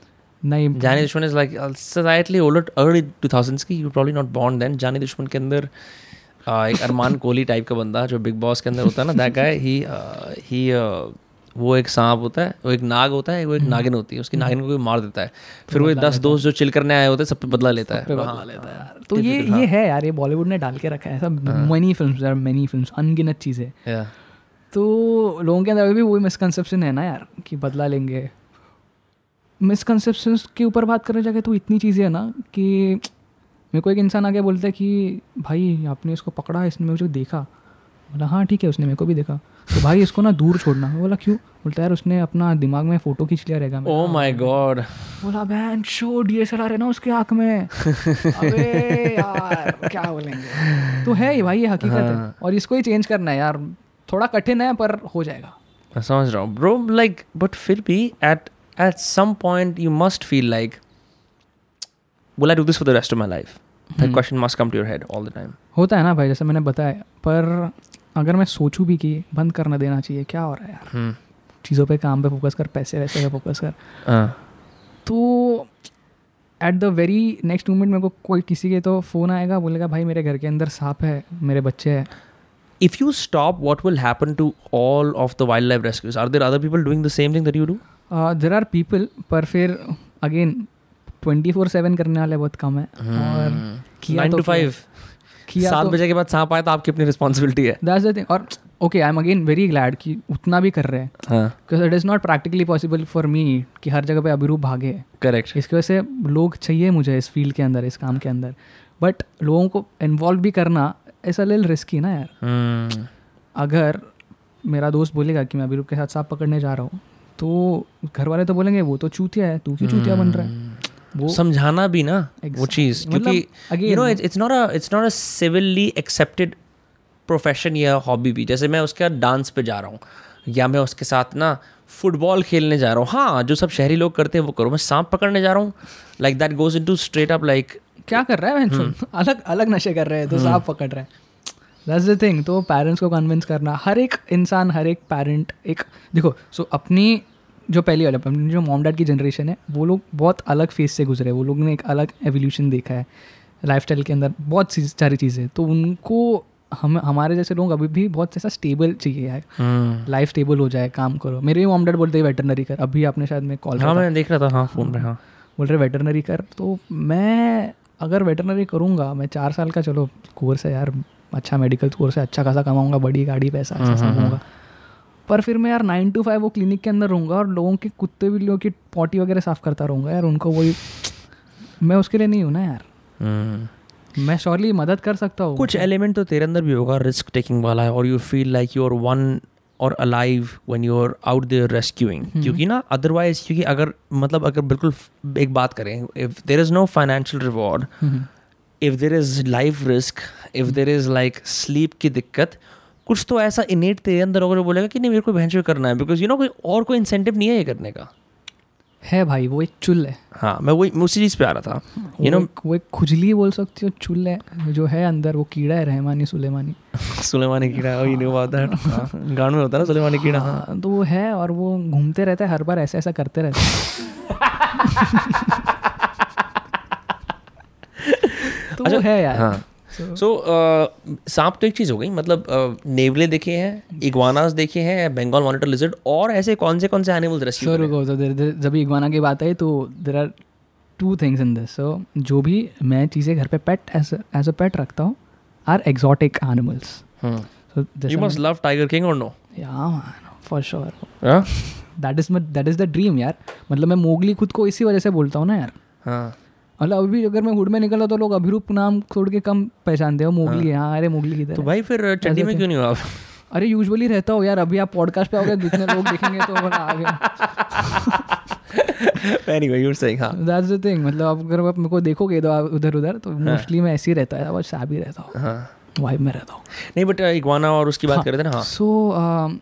नहीं। Jaani Dushman is like slightly older early 2000s की you probably not born then. जानी दुश्मन के अंदर uh, एक अरमान कोहली टाइप का बंदा जो बिग बॉस के अंदर होता है ना दैट गाय ही ही वो एक सांप होता है वो एक नाग होता है वो एक नागिन होती है उसकी नागिन को कोई मार देता है। फिर वो दस दोस्त जो चिल करने आए होते हैं सब पे बदला लेता है। हाँ, लेता है। तो ये ये है यार ये बॉलीवुड ने डाल के रखा है ऐसा मनी फ़िल्म मनी फ़िल्म अनगिनत चीज़ें. तो लोगों के अंदर भी वही मिसकंसेप्शन है ना यार कि बदला लेंगे। मिसकनसेप्शन के ऊपर बात करने जाके तो इतनी चीज़ें है ना कि मेरे को एक इंसान आके बोलता है कि भाई आपने इसको पकड़ा इसने मुझे देखा। बोला हाँ ठीक है उसने मेरे को भी देखा। तो भाई इसको ना दूर छोड़ना। बोला क्यों? बोलता यार उसने अपना दिमाग में फ़ोटो खींच लिया रहेगा oh my god बोला बहन show D S L R है ना उसके आँख में? *laughs* अबे यार क्या बोलेंगे? तो है ये भाई ये हकीकत हाँ. है। और इसको ही चेंज करना है यार। थोड़ा कठिन है पर हो जाएगा। मैं समझ रहा हूँ। ब्रो लाइक बट फिर भी at at some point you must feel like will I do this for the rest of my life? That question must come to your head all the time. होता है ना भाई जैसे मैंने बताया पर अगर मैं सोचूं भी कि बंद करना देना चाहिए क्या हो रहा है यार Hmm. चीज़ों पे काम पे फोकस कर पैसे वैसे पे फोकस कर Uh, तो at the very next moment मेरे को कोई किसी के तो फ़ोन आएगा बोलेगा भाई मेरे घर के अंदर सांप है मेरे बच्चे हैं if you stop, what will happen to all of the wildlife rescues? Are there other people doing the same thing that you do? There are people पर फिर अगेन ट्वेंटी फोर सेवन करने वाले बहुत कम है और किया तो to five. किया सात तो बजे के बाद सांप आए तो आपकी अपनी रिस्पॉन्सिबिलिटी है। दैट्स द थिंग और okay I am again very glad कि उतना भी कर रहे हैं। हाँ। Because it is not practically possible for me कि हर जगह पे अभिरूप भागे करेक्ट इसकी वजह से लोग चाहिए मुझे इस फ़ील्ड के अंदर इस काम के अंदर। बट लोगों को इन्वॉल्व भी करना ऐसा लिल रिस्की ना यार। Hmm. अगर मेरा दोस्त बोलेगा कि मैं अभिरूप के साथ सांप पकड़ने जा रहा हूँ तो घर वाले तो बोलेंगे वो तो चूतिया है तू क्यों चूतिया बन रहा है? वो समझाना भी ना वो चीज़ क्योंकि you know it's not a it's not a civilly accepted profession या हॉबी भी। जैसे मैं उसके साथ डांस पे जा रहा हूँ या मैं उसके साथ ना फुटबॉल खेलने जा रहा हूँ। हाँ जो सब शहरी लोग करते हैं वो करो। मैं सांप पकड़ने जा रहा हूँ like that goes into straight up like क्या कर रहा है हम्म। अलग अलग नशे कर रहे हैं तो सांप पकड़ रहे हैं। दैट्स द थिंग तो पेरेंट्स को कन्विंस करना। हर एक इंसान हर एक पेरेंट एक देखो सो so अपनी जो पहली वाले अपनी जो मॉम डैड की जनरेशन है वो लोग बहुत अलग फ़ेज़ से गुजरे वो लोग ने एक अलग एवोल्यूशन देखा है लाइफ के अंदर बहुत सी- सारी चीज़ें। तो उनको हम हमारे जैसे लोग अभी भी बहुत ऐसा स्टेबल चाहिए हम्म। लाइफ स्टेबल हो जाए काम करो। मेरे भी मॉम डैड बोलते हैं वेटरनरी कर। अभी आपने शायद मैं कॉल हाँ मैं देख रहा था हाँ फ़ोन पे हाँ। बोल रहे वेटरनरी कर। तो मैं अगर वेटरनरी करूँगा मैं चार साल का चलो कोर्स है यार अच्छा मेडिकल कोर्स है अच्छा खासा कमाऊँगा बड़ी गाड़ी पैसा अच्छा हम्म, हम्म, होगा पर फिर मैं यार नाइन टू फाइव वो क्लिनिक के अंदर रहूँगा और लोगों के कुत्ते बिल्लियों की पॉटी वगैरह साफ़ करता रहूँगा यार उनको वही मैं उसके लिए नहीं हूँ ना यार। हम्म। मैं श्योरली मदद कर सकता हूँ। कुछ एलिमेंट तो तेरे अंदर भी होगा रिस्क टेकिंग वाला है और you feel like you are one और alive when you are out there rescuing क्योंकि ना अदरवाइज़ क्योंकि अगर मतलब अगर बिल्कुल एक बात करें if there is no financial reward if there is life risk if there is like sleep की दिक्कत कुछ तो ऐसा इनेट तेरे अंदर होगा जो बोलेगा कि नहीं मेरे को भैंस करना है। बिकॉज़ यू नो कोई और कोई इंसेंटिव नहीं है ये करने का। है भाई वो एक चुल है। हाँ मैं वही उसी चीज़ पे आ रहा था। यू नो वो एक खुजली बोल सकती हो चुल है जो है अंदर वो कीड़ा है रहमानी सुलेमानी। *laughs* सुलेमानी कीड़ा यू नो अबाउट दैट गांड में होता है ना सुलेमानी कीड़ा। हाँ तो वो है और वो घूमते रहता है हर बार ऐसा ऐसा करते रहते हैं। *laughs* तो वो है यार। हाँ। सो सांप तो एक चीज़ हो गई मतलब uh, नेवले देखे हैं इग्वानास देखे हैं बंगाल मॉनिटर लिजर्ड और ऐसे कौन से कौन से एनिमल्स रेस्क्यू सो रुको देर देर जब इग्वाना की बात आई तो there are two things in this so जो भी मैं चीज़ें घर पे pet as as a pet रखता हूँ are exotic animals so you must love tiger king और नो या for sure that is that is the dream यार. मतलब मैं मोगली खुद को इसी वजह से बोलता हूँ ना यार. हाँ. मतलब अभी अगर मैं हुड में निकला तो लोग अभिरूप नाम छोड़ के कम पहचानते हो मोगली हाँ। अरे मोगली किधर तो भाई फिर चड्डी में क्यों नहीं हो आप? अरे यूजुअली रहता हो यार अभी आप पॉडकास्ट पे आओगे जितने लोग देखेंगे तो बोला आ गया एनीवे यू आर सेइंग हाँ। दैट्स द थिंग मतलब आप अगर आप मेरे को देखोगे तो आप उधर उधर तो मोस्टली मैं ऐसे ही रहता है बस साबी रहता हूँ। हाँ। वाइब में रहता हूँ। नहीं बट इग्वाना और उसकी बात कर रहे थे ना हाँ। सो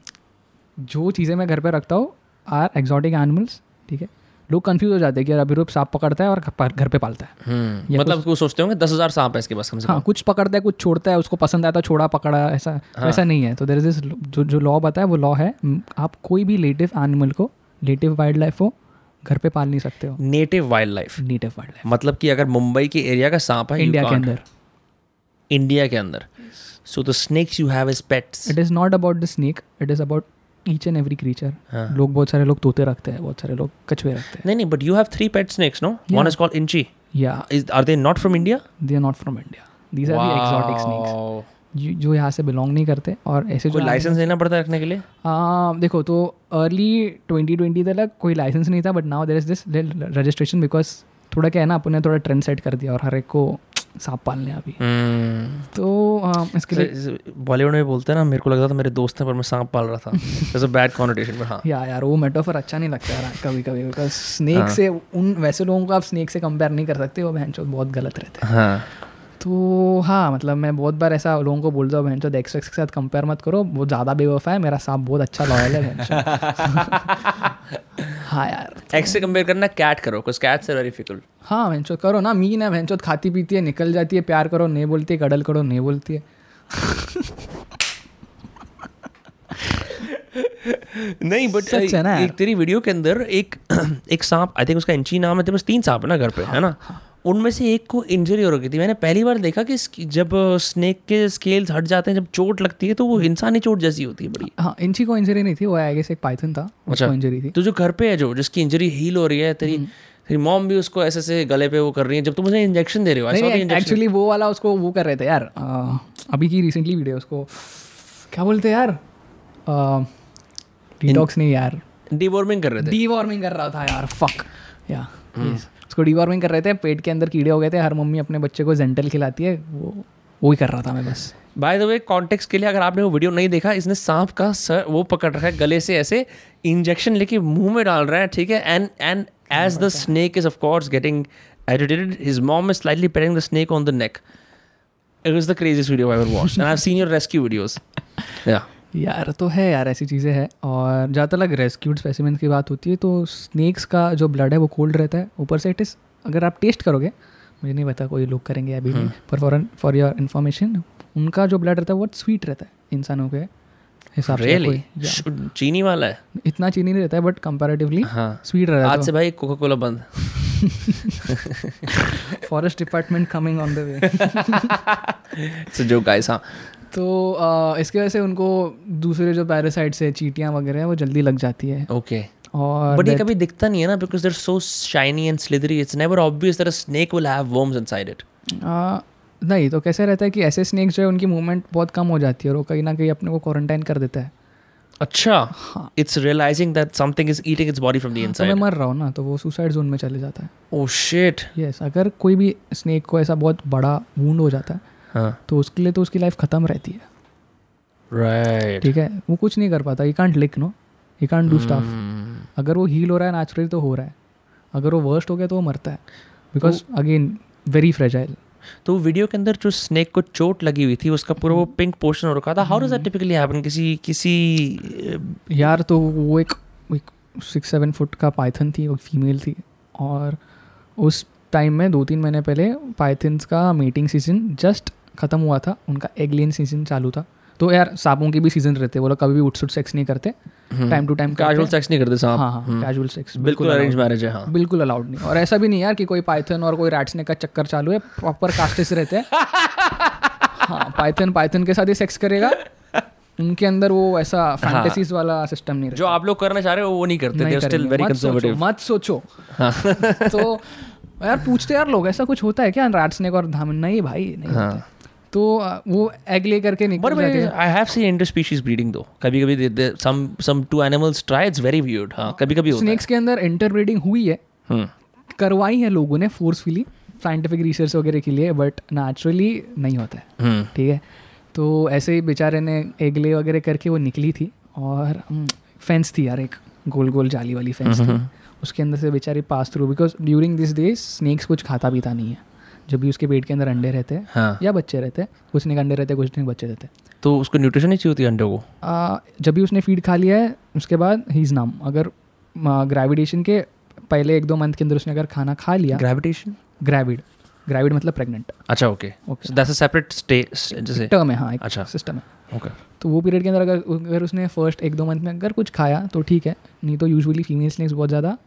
जो चीज़ें मैं घर पे रखता हूँ आर एग्जॉटिक एनिमल्स ठीक है? लोग कंफ्यूज हो जाते हैं कि यार अभिरूप सांप पकड़ता है और घर पे पालता है। हम्म मतलब वो सोचते होंगे दस हज़ार सांप है इसके पास कम से हाँ कुछ पकड़ता है कुछ छोड़ता है उसको पसंद आता है छोड़ा पकड़ा ऐसा हाँ। वैसा नहीं है। तो देर इज़ जो जो लॉ बताया वो लॉ है आप कोई भी नेटिव एनिमल को नेटिव वाइल्ड लाइफ को घर पे पाल नहीं सकते हो। Native wildlife native wildlife मतलब कि अगर मुंबई के एरिया का सांप है इंडिया के अंदर। इंडिया के अंदर। So the snakes you have is pets it is not about the snake it is about each and every creature. लोग बहुत सारे लोग तोते रखते हैं बहुत सारे लोग कछुए रखते हैं। नहीं नहीं but you have three pet snakes no one is called Inchy या is are they not from India they are not from India these are the exotic snakes जो यहाँ से बिलोंग नहीं करते और ऐसे जो लाइसेंस लेना पड़ता है रखने के लिए? हाँ देखो तो अर्ली 2020 तक कोई लाइसेंस नहीं था but now there is this registration because थोड़ा क्या है ना अपन थोड़ा ट्रेंड सेट कर दिया और हर एक को सांप पालने अभी। तो हाँ, इसके लिए बॉलीवुड में बोलते हैं ना मेरे को लगता था मेरे दोस्त हैं पर मैं सांप पाल रहा था। बैड कॉन्टेशन पर हाँ। या यार वो मेटाफर अच्छा नहीं लगता यार कभी कभी बिकॉज़ स्नेक हाँ। से उन वैसे लोगों को आप स्नेक से कंपेयर नहीं कर सकते वो बहन बहुत गलत रहते हैं। हाँ। तो हाँ मतलब मैं बहुत बार ऐसा लोगों को बोलता हूँ बहन चो एक्स के साथ कंपेयर मत करो वो ज़्यादा बेवफा है मेरा सांप बहुत अच्छा लॉयल है *laughs* हाँ यार। एक्स से कंपेयर करना कैट करो because cats are very fickle हाँ भैंसोद करो ना मीन है भैंसोद खाती पीती है निकल जाती है प्यार करो नहीं बोलती है कडल करो नहीं बोलती है। *laughs* नहीं बट है एक तेरी वीडियो के अंदर एक *clears throat* एक सांप आई थिंक उसका इंची नाम है तेरे पास तीन सांप है ना घर पे है ना? उनमें से एक को इंजरी हो रखी थी। मैंने पहली बार देखा कि जब स्नेक के स्केल्स हट जाते हैं जब चोट लगती है तो वो इंसानी चोट जैसी होती है बड़ी। हाँ इंची को इंजरी नहीं थी वो आई गेस एक पाइथन था अच्छा। इंजरी थी। तो जो घर पे है जो जिसकी इंजरी हील हो रही है तेरी तेरी मॉम भी उसको ऐसे ऐसे गले पे वो कर रही है। जब तुम मुझे इंजेक्शन दे रहे हो. एक्चुअली वो वाला उसको वो कर रहे थे यार अभी की रिसेंटली वीडियो उसको। क्या बोलते यार? डिटॉक्स नहीं यार। डिवॉर्मिंग कर रहे थे। डीवॉर्मिंग कर रहा था यार फक या yes. उसको डीवॉर्मिंग कर रहे थे, पेट के अंदर कीड़े हो गए थे, हर मम्मी अपने बच्चे को जेंटल खिलाती है, वो वो ही कर रहा था मैं बस। बाय द वे कॉन्टेक्स्ट के लिए अगर आपने वो वीडियो नहीं देखा, इसने सांप का सर वो पकड़ रखा है, गले से ऐसे इंजेक्शन लेके मुँह में डाल रहा है, ठीक है? And and as the snake is of course getting agitated, his mom is slightly petting the snake on the neck. It was the craziest video i've ever watched, and i've seen your rescue videos. *laughs* Yeah. यार तो है यार ऐसी चीज़ें हैं। और जहाँ तक रेस्क्यूड स्पेसिमेंट की बात होती है तो स्नेक्स का जो ब्लड है वो कोल्ड रहता है। ऊपर से इट इज़ अगर आप टेस्ट करोगे मुझे नहीं पता कोई लोग करेंगे अभी नहीं पर फॉर फॉर योर इन्फॉर्मेशन उनका जो ब्लड रहता है बहुत स्वीट रहता है इंसानों के हिसाब से। really? कोई- चीनी वाला है? इतना चीनी नहीं रहता है बट कंपैरेटिवली हाँ। स्वीट रहता आज है से भाई कोका कोला बंद। Forest department coming on the way it's a joke guys हाँ। तो आ, इसकी वजह से उनको दूसरे जो पैरासाइट्स है चीटियाँ वगैरह है वो जल्दी लग जाती है। ओके और बट ये कभी दिखता नहीं है ना because they're so shiny and slithery it's never obvious that a snake will have worms inside it नहीं तो कैसे रहता है कि ऐसे स्नेक्स जो है उनकी मूवमेंट बहुत कम हो जाती है और वो कहीं ना कहीं अपने को क्वारंटाइन कर देता है। अच्छा। It's realising that something is eating its body from the तो मैं मर रहा हूँ ना तो वो सुसाइड जोन में चले जाता है। ओह शिट यस अगर कोई भी स्नेक को ऐसा बहुत बड़ा वूंड हो जाता है हाँ। तो उसके लिए तो उसकी लाइफ ख़त्म रहती है। राइट ठीक है? वो कुछ नहीं कर पाता। You can't lick no you can't do stuff Hmm. अगर वो हील हो रहा है नेचुरली तो हो रहा है। अगर वो वर्स्ट हो गया तो वो मरता है। बिकॉज़ अगेन वेरी फ्रेजाइल तो वीडियो के अंदर जो स्नेक को चोट लगी हुई थी उसका पूरा वो पिंक पोर्शन हो रखा था। How does that typically happen किसी किसी यार तो वो एक एक सिक्स सेवन फुट का पाइथन थी वो फीमेल थी। और उस टाइम में दो तीन महीने पहले पाइथन्स का मीटिंग सीज़न जस्ट ख़त्म हुआ था उनका एगलियन सीज़न चालू था। तो यार सांपों के भी सीज़न रहते वो लोग कभी भी उठसुट सेक्स नहीं करते time to time casual sex नहीं करते सांप। हाँ हाँ कैजुअल सेक्स बिल्कुल अरेंज मैरिज है हाँ। बिल्कुल अलाउड नहीं। और ऐसा भी नहीं यार कि कोई पाइथन और कोई रैट स्नेक का चक्कर चालू है प्रॉपर कास्टिस रहते हैं। *laughs* हाँ पाइथन पाइथन के साथ ही सेक्स करेगा। उनके अंदर वो ऐसा फैंटेसीज हाँ, वाला सिस्टम नहीं जो आप लोग करना चाह रहे हो वो नहीं करते नहीं स्टिल वेरी मत सोचो कंजर्वेटिव मत सोचो। तो यार पूछते यार लोग ऐसा कुछ होता है क्या? रैट स्नेक और धामन? नहीं भाई नहीं है। तो वो एग ले करके निकल जाते हैं। I have seen inter species breeding दो कभी कभी some some two animals try it's very weird हाँ कभी कभी होता है। स्नेक्स के अंदर इंटर ब्रीडिंग हुई है। हम्म, करवाई है लोगों ने फोर्सफुली साइंटिफिक रिसर्च वगैरह के लिए बट नेचुरली नहीं होता है। हम्म, ठीक है? तो ऐसे ही बेचारे ने एगले वगैरह करके वो निकली थी और फेंस थी यार एक गोल गोल जाली वाली फेंस थी। उसके अंदर से बेचारी pass through because during this days snakes कुछ खाता पीता नहीं है। जब भी उसके पेट के अंदर अंडे रहते हैं हाँ। या बच्चे रहते हैं कुछ स्नेक अंडे रहते हैं कुछ स्नेक बच्चे रहते। हैं तो उसको न्यूट्रिशन नहीं चाहिए होती अंडे को? आ, जब भी उसने फ़ीड खा लिया है उसके बाद ही इज़ नाम अगर ग्रेविटेशन के पहले एक दो मंथ के अंदर उसने अगर खाना खा लिया ग्रेविटेशन ग्रेविड ग्रेविड मतलब प्रेग्नेंट अच्छा okay okay that's a separate जैसे टर्म है हाँ एक अच्छा। सिस्टम है। ओके तो वो पीरियड के अंदर अगर अगर उसने फ़र्स्ट एक दो मंथ में अगर कुछ खाया तो ठीक है। नहीं तो यूजुअली फीमेल स्नेक्स बहुत ज़्यादा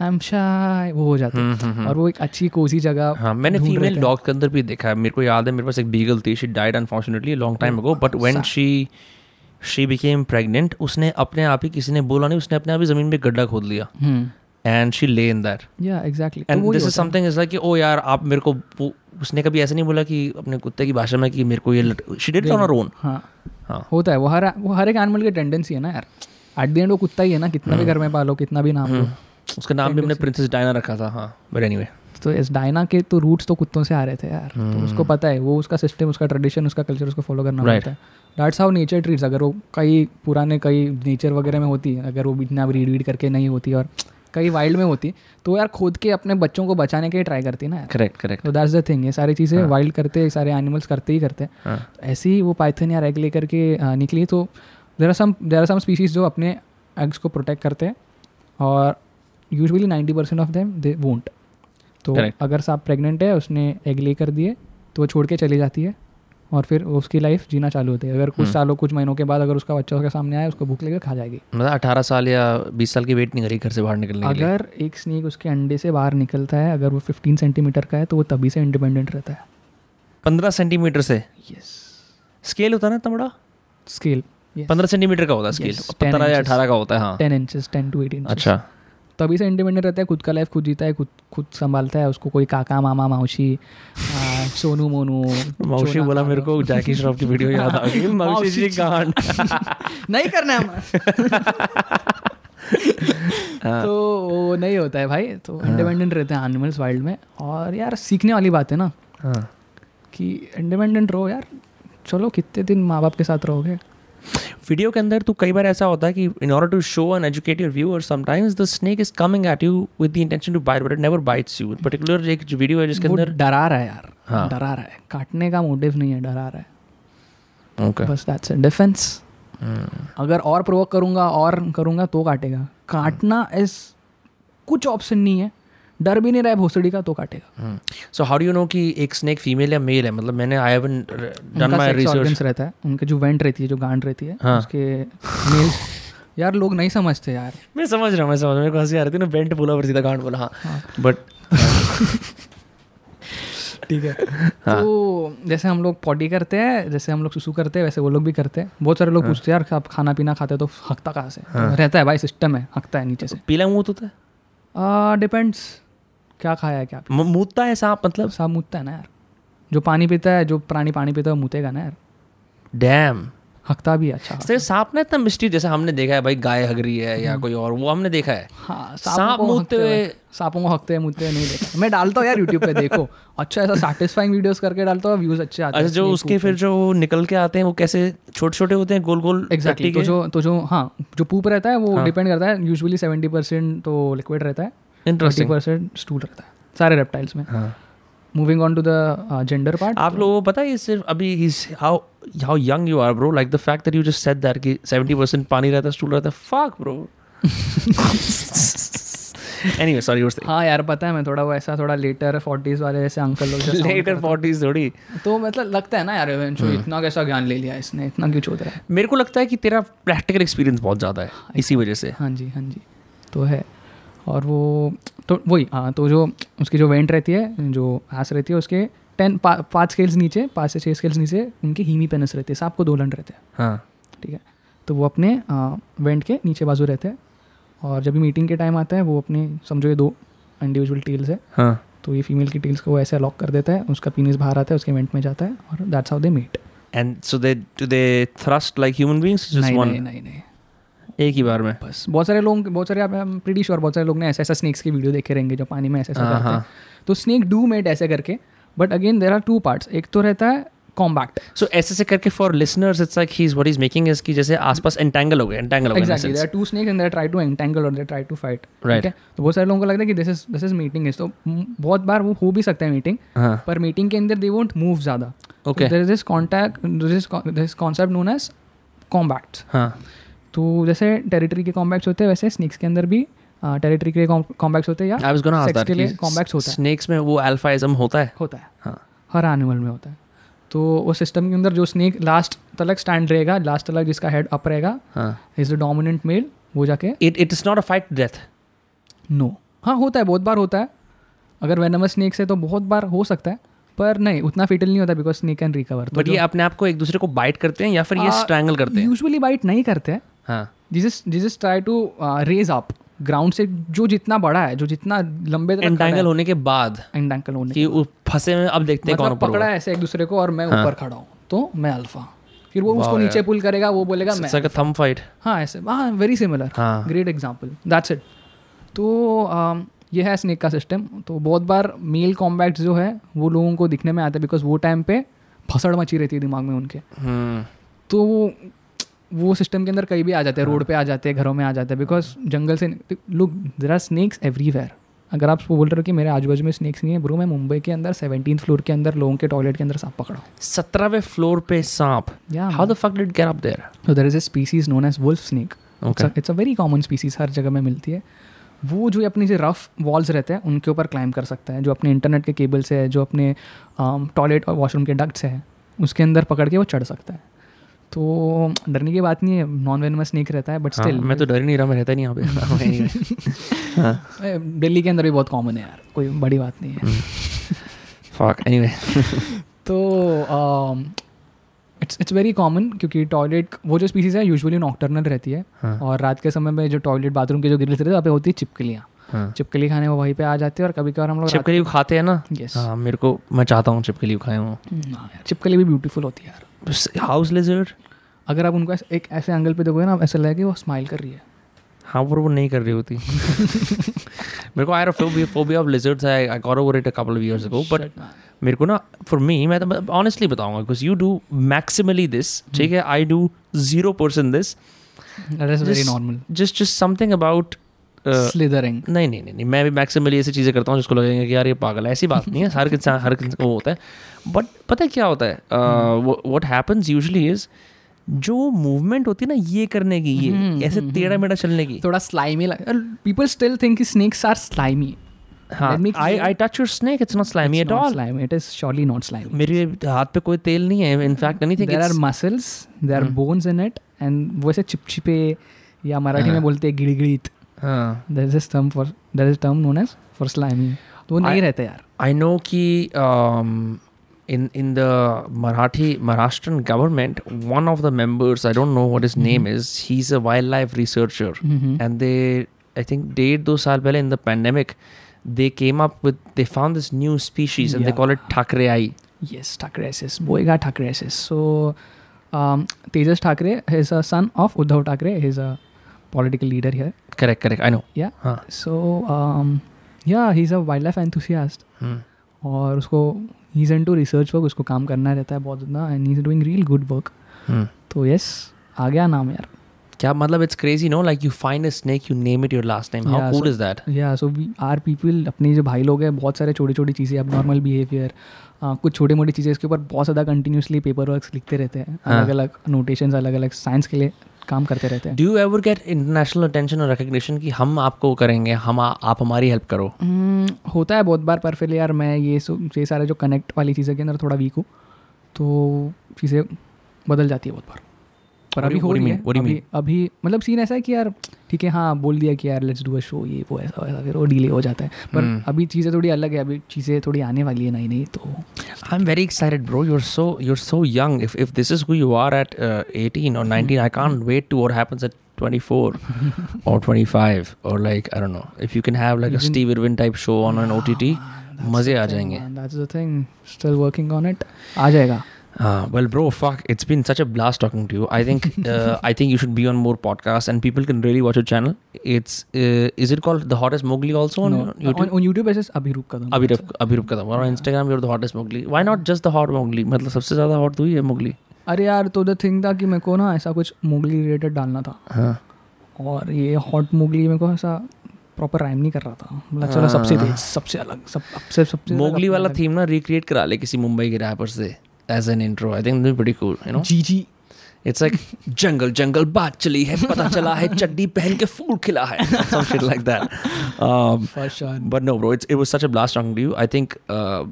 आई एम शाय वो हो जाते हैं। और वो एक अच्छी कोसी जगह हाँ मैंने फीमेल डॉग के अंदर भी देखा है। मेरे को याद है मेरे पास एक बीगल थी she died unfortunately long time ago but when she she became pregnant उसने अपने आप ही किसी ने बोला नहीं उसने अपने आप ही ज़मीन में गड्ढा खोद लिया। And she lay in that yeah exactly and this is something is like कि ओ यार आप मेरे को उसने कभी ऐसा नहीं बोला कि अपने कुत्ते की भाषा में कि मेरे को ये she did on her own हाँ। होता है। वो हर वो हर एक एनिमल की टेंडेंसी है ना यार। एट द एंड वो कुत्ता ही है ना कितना भी घर में पालो कितना भी नाम लो। उसका नाम भी हमने प्रिंसेस डायना रखा था हाँ बट एनीवे तो इस डायना के तो रूट्स तो कुत्तों से आ रहे थे यार। तो उसको पता है वो उसका सिस्टम उसका ट्रेडिशन उसका कल्चर उसको फॉलो करना Right. पड़ता है। दैट्स हाउ नेचर ट्रीट्स अगर वो कई पुराने कई नेचर वगैरह में होती है अगर वो इतना रीड वीड करके नहीं होती और कई वाइल्ड में होती तो यार खुद के अपने बच्चों को बचाने के लिए ट्राई करती ना करेक्ट करेक्ट तो दैट्स द थिंग ये सारी चीज़ें हाँ. वाइल्ड करते सारे एनिमल्स करते ही करते हैं। ऐसे ही वो पाइथन या एग लेकर के निकली तो there are some there are some species जो अपने एग्स को प्रोटेक्ट करते हैं और usually ninety percent of them they won't तो Correct. अगर सांप प्रेग्नेंट है उसने एग ले कर दिए तो वो छोड़ के चली जाती है और फिर उसकी लाइफ जीना चालू होती है। अगर कुछ सालों कुछ महीनों के बाद अगर उसका बच्चा उसके सामने आए उसको भूख लेकर खा जाएगी। मतलब अठारह साल या बीस साल की वेट नहीं करी घर से बाहर निकलने के लिए। अगर एक स्नेक उसके अंडे से बाहर निकलता है अगर वो फिफ्टीन सेंटीमीटर का है तो वो तभी से इंडिपेंडेंट रहता है। पंद्रह सेंटीमीटर से? यस स्केल होता है ना इतना बड़ा? स्केल पंद्रह सेंटीमीटर का होता है स्केल पंद्रह या अठारह का होता है हाँ। Ten inches ten to eight inch अच्छा। तभी से इंडिपेंडेंट रहता है खुद का लाइफ खुद जीता है खुद खुद संभालता है उसको कोई काका मामा आ, सोनू मोनू *laughs* चोना बोला मेरे को जैकी श्रॉफ की वीडियो याद आ गई। *laughs* मौसी जी गांड *laughs* नहीं करना है हाँ। तो वो नहीं होता है भाई तो इंडिपेंडेंट रहते हैं एनिमल्स वाइल्ड में। और यार सीखने वाली बात है ना हाँ। कि इंडिपेंडेंट रहो यार। चलो कितने दिन माँ बाप के साथ रहोगे? वीडियो के अंदर तो कई बार ऐसा होता है कि in order to show and educate your viewer sometimes the snake is coming at you with the intention to bite but it never bites you particular एक वीडियो है जिसके अंदर डरा रहा है यार। हाँ। डरा रहा है। काटने का मोटिव नहीं है डरा रहा है। ओके बस दैट्स डिफेंस अगर और प्रोवोक करूँगा और करूँगा तो काटेगा। काटना इज़ कुछ ऑप्शन नहीं है। डर भी नहीं रहा है भोसड़ी का तो काटेगा। So how do you know कि एक स्नेक फीमेल या मेल है? मतलब मैंने I haven't done my research रहता है उनके जो वेंट रहती है जो गांड रहती है हाँ। उसके मेल्स यार लोग नहीं समझते यार। मैं समझ रहा हूँ मैं समझ रहा हूँ मेरे को हँसी आ रही थी ना बेंट बोला पर सीधा गांड बोला हाँ। बट *laughs* ठीक है। *laughs* तो जैसे हम लोग पॉटी करते हैं जैसे हम लोग सुसु करते हैं वैसे वो लोग भी करते हैं। बहुत सारे लोग पूछते हैं यार आप खाना पीना खाते हो तो हकता कहाँ से? तो रहता है भाई सिस्टम है हकता है नीचे से। पीला मुँह होता है? डिपेंड्स क्या खाया है क्या? मुतता है सांप मतलब? सांप मुतता है ना यार। जो पानी पीता है जो प्राणी पानी पीता है मुतेगा ना यार। डैम। हकता भी अच्छा सर सांप ना इतना मिस्ट्री जैसे हमने देखा है भाई गाय हग रही है या कोई और वो हमने देखा है। हाँ सांप मुतते हुए। सांपों को हकते मुतते नहीं देखा। मैं डालता हूँ यार यूट्यूब पे देखो। अच्छा ऐसा सेटिस्फाइंग वीडियोस करके डालता हूँ व्यूज़ अच्छे आते अच्छा हैं जो उसके फिर जो निकल के आते हैं वो कैसे छोटे छोटे होते हैं गोल गोल एग्जैक्टली तो जो तो जो हाँ जो पूप रहता है वो हाँ। डिपेंड करता है यूजुअली सेवेंटी परसेंट तो लिक्विड रहता है। इंटरेस्टिंग परसेंट स्टूल रहता है सारे रेप्टाइल्स में। हाँ। Moving on to the gender part आप लोगों को पता है सिर्फ़ अभी he's how how young you are bro. Like the fact that you just said that कि 70% पानी रहता है स्टूल रहता है fuck bro. *laughs* Anyway sorry you were saying. हाँ यार पता है मैं थोड़ा वो ऐसा थोड़ा लेटर फोर्टीज वाले जैसे अंकल लोग हूँ। 40s थोड़ी। तो मतलब लगता है ना यार eventually हम्म। इतना कैसा ज्ञान ले लिया इसने इतना क्यों चोद रहा है। मेरे को लगता है कि तेरा प्रैक्टिकल एक्सपीरियंस बहुत ज़्यादा है इसी वजह से। हाँ जी हाँ जी तो है। और वो तो वही हाँ तो जो उसकी जो वेंट रहती है जो आस रहती है उसके टेन पा, पाँच स्केल्स नीचे पाँच से छः स्केल्स नीचे उनके हीमी पेनस रहते हैं सांप को दो लंड रहते हैं। हाँ। ठीक है? तो वो अपने आ, वेंट के नीचे बाजू रहते हैं और जब भी मीटिंग के टाइम आता है वो अपने समझो ये दो इंडिविजुअल टील्स है हाँ। तो ये फीमेल की टील्स को वो ऐसे लॉक कर देता है उसका पीनिस बाहर आता है उसके वेंट में जाता है और that's how they meet so they do they thrust like human beings just नहीं one? नहीं नहीं नहीं। एक ही बार में। बस बहुत सारे लोग बहुत सारे आप प्रीटी श्योर बहुत सारे लोग ने ऐसे ऐसा स्नेक्स की वीडियो देखे रहेंगे जो पानी में ऐसे ऐसे हाँ, करते हैं। हाँ। तो स्नेक डू मेट ऐसे करके but again there are two parts एक तो रहता है कॉम्बैक्ट सो ऐसे से करके for listeners it's like he is what is making is कि जैसे आसपास एंटेंगल हो गए एंटेंगल हो गए exactly sense. There two snakes and there try to entangle और देर ट्राई टू फाइट है? तो बहुत सारे लोगों को लगता है कि this is this is meeting is तो बहुत बार वो हो भी सकता है मीटिंग हाँ। पर मीटिंग के अंदर दे वोंट मूव ज़्यादा। Okay. There is this contact this this concept known as combats हाँ। तो जैसे टेरिटरी के कॉम्बैक्ट्स होते हैं वैसे स्नेक्स के अंदर भी टेरिटरी के कॉम्बैक्ट्स होते हैं या आई वाज गोना आस्क के लिए कॉम्बैक्ट्स होता है। स्नेक्स में वो अल्फाइज्म होता है? होता है। हाँ। हर एनिमल में होता है। तो वो सिस्टम के अंदर जो स्नेक लास्ट तलक स्टैंड रहेगा लास्ट तलक जिसका हेड अप रहेगा इज़ द डोमिनेंट मेल वो जाके it it is not a fight death no हाँ होता है बहुत बार होता है। अगर वेनमस स्नेक से तो बहुत बार हो सकता है पर नहीं उतना फिटल नहीं होता because snake can recover but ये अपने आप को एक दूसरे को बाइट करते हैं या फिर ये स्ट्रैंगल करते हैं? यूजुअली बाइट नहीं करते। हैं हाँ। जिस try to raise up ground से जो जितना बड़ा है जो जितना लंबे एंटेंगल होने के बाद एंटेंगल होने कि फंसे में अब देखते हैं कौन मतलब ऊपर पकड़ा है ऐसे एक दूसरे को और मैं ऊपर खड़ा हूँ। तो मैं अल्फ़ा फिर वो उसको नीचे पुल करेगा वो बोलेगा मैं अ फाइट हाँ ऐसे। हाँ वेरी सिमिलर हाँ। ग्रेट एग्ज़ाम्पल दैट्स इट तो um, ये है स्नेक का सिस्टम तो बहुत बार मेल कॉम्बैक्ट जो है वो लोगों को दिखने में आता है बिकॉज़ वो टाइम पे फसड़ मची रहती है दिमाग में उनके। हम्म। तो वो सिस्टम के अंदर कहीं भी आ जाते हैं रोड पे आ जाते हैं घरों में आ जाते हैं बिकॉज़ जंगल से look there are snakes everywhere अगर आप बोल रहे हो कि मेरे आजू बाजू में स्नेक्स नहीं है ब्रो मैं मुंबई के अंदर सेवनटीन फ्लोर के अंदर लोगों के टॉयलेट के अंदर सांप पकड़ा सत्रहवें फ्लोर पे सांप। How the fuck did get up there तो there is a species known as wolf snake it's a very common species हर जगह में मिलती है। वो जो अपने जो रफ वॉल्स रहते हैं उनके ऊपर क्लाइम कर सकता है जो अपने इंटरनेट के केबल से है जो अपने टॉयलेट और वॉशरूम के डक्ट से है उसके अंदर पकड़ के वो चढ़ सकता है। तो डरने की बात नहीं है नॉन वेनमस स्नेक रहता है बट हाँ, स्टिल मैं तो डर ही नहीं रहा मैं रहता नहीं यहाँ पे. *laughs* हाँ दिल्ली के अंदर भी बहुत कॉमन है यार कोई बड़ी बात नहीं है। फक एनीवे *laughs* तो इट्स इट्स वेरी कॉमन क्योंकि टॉयलेट वो जो स्पीसीज है यूजुअली नॉक्टर्नल रहती है। हाँ। और रात के समय में जो टॉयलेट बाथरूम के जो ग्रिल्स रहते हैं वहाँ पे होती है चिपकलियाँ। हाँ। चिपकली खाने वो वहीं पे आ जाते हैं और कभी कभार हम लोग को खाते हैं ना? Yes. हाँ मेरे को मैं चाहता हूँ चिपकली खाए हूँ हम्म, हाँ चिपकली भी ब्यूटीफुल होती है यार। हाउस लिजर्ड अगर आप उनको ऐसे- एक ऐसे एंगल पे देखोगे ना ऐसा लगेगा वो स्माइल कर रही है। हाँ पर वो नहीं कर रही होती। *laughs* मेरे को I phobia phobia of lizards I I got over it a couple of years ago but मेरे को ना फॉर मी मैं तो ऑनेस्टली बताऊँगा because you do maximally this ठीक है? I do zero percent this just just something about slithering नहीं नहीं नहीं नहीं मैं भी मैक्सिमली ऐसी चीज़ें करता हूँ जिसको लगेगा कि यार ये पागल है ऐसी बात नहीं है हर इंसान हर इंसान को वो होता है। बट पता है क्या होता है? व्हाट हैपेंस यूजुअली इज़ जो मूवमेंट होती है ना ये करने की हम्म, ये ऐसे टेढ़ा मेढ़ा चलने की। थोड़ा slimy people still think snakes are slimy मेरे हाथ पे कोई तेल नहीं है in fact anything there are muscles there are Hmm. bones in it and वो ऐसे चिपचिपे या मराठी में हाँ. बोलते हैं गिड़गिड़ीत। हाँ there is a term for there is a term known as for slimy तो वो नहीं रहते यार I know ki um, in in the Marathi Maharashtrian government, one of the members, I don't know what his name is, he's a wildlife researcher, Mhm. and they, I think, डेढ़ दो साल पहले in the pandemic, they came up with they found this new species and they Yeah. call it Thakreai. Yes, Thakreasis, Boyga Thakreasis. So, um, Tejas Thakre is a son of Uddhav Thakre. He's a political leader here. Correct, correct. I know. Yeah. Huh. So, um, yeah, he's a wildlife enthusiast. Hmm. और उसको he is to research work उसको काम करना रहता है बहुत इतना and he is doing real good work. तो यस आ गया नाम यार क्या मतलब it's crazy, no? Like you find a snake, you name it your last name. How Yeah, cool so- is that? या सो वी आर पीपल अपने जो भाई लोग हैं बहुत सारे छोटी छोटी चीज़ें अब नॉर्मल बिहेवियर कुछ छोटी मोटी चीज़ें इसके ऊपर बहुत ज़्यादा कंटिन्यूसली पेपर वर्क लिखते रहते हैं हाँ. अलग अलग नोटेशन अलग अलग साइंस के लिए काम करते रहते हैं। Do you ever get international attention और रिकग्निशन कि हम आपको करेंगे हम आ, आप हमारी हेल्प करो? hmm, होता है बहुत बार पर फिर यार मैं ये सो ये सारे जो कनेक्ट वाली चीज़ें के अंदर थोड़ा वीक हूँ तो चीज़ें बदल जाती है बहुत बार। पर अभी हो रही है अभी? अभी मतलब सीन ऐसा है कि यार ठीक है हाँ बोल दिया कि यार लेट्स डू अ शो ये वो ऐसा वैसा फिर वो डिले हो जाता है पर हम्म। अभी चीज़ें थोड़ी अलग है अभी चीज़ें थोड़ी आने वाली है नई नई तो I'm very excited bro you're so you're so young if if this is who you are at uh, 18 or 19 I can't wait to what happens at 24 or 25 or like I don't know if you can have like a Even- Steve Irwin type show on an OTT मज़े आ जाएँगे that's the thing still working on it आ जाएगा Uh, well, bro, fuck, it's been such a blast talking to you. I think uh, I think you should be on more podcasts, and people can really watch your channel. It's uh, is it called the hottest Mowgli also on No, YouTube? on, on YouTube basis Abhiroop कदम अभिरूप अभिरूप कदम और Instagram you're the hottest Mowgli. Why not just the hot Mowgli? मतलब सबसे ज़्यादा hot तो ही है Mowgli. अरे यार तो the thing था कि मेरे को ना ऐसा कुछ मोगली रिलेटेड डालना था हाँ और ये हॉट मोगली मेरे को ऐसा प्रॉपर राइम नहीं कर रहा था मतलब चलो सबसे सबसे अलग सब सबसे सबसे मोगली वाला थीम ना रिक्रिएट करा ले किसी मुंबई के रैपर से as an intro. I think it'll be pretty cool, you know? GG. It's like *laughs* jungle, jungle, Bat chali hai, *laughs* pata chala hai, chaddi pehen ke fool khila hai. Some shit like that. Um, but no, bro, it was such a blast talking to you. I think uh,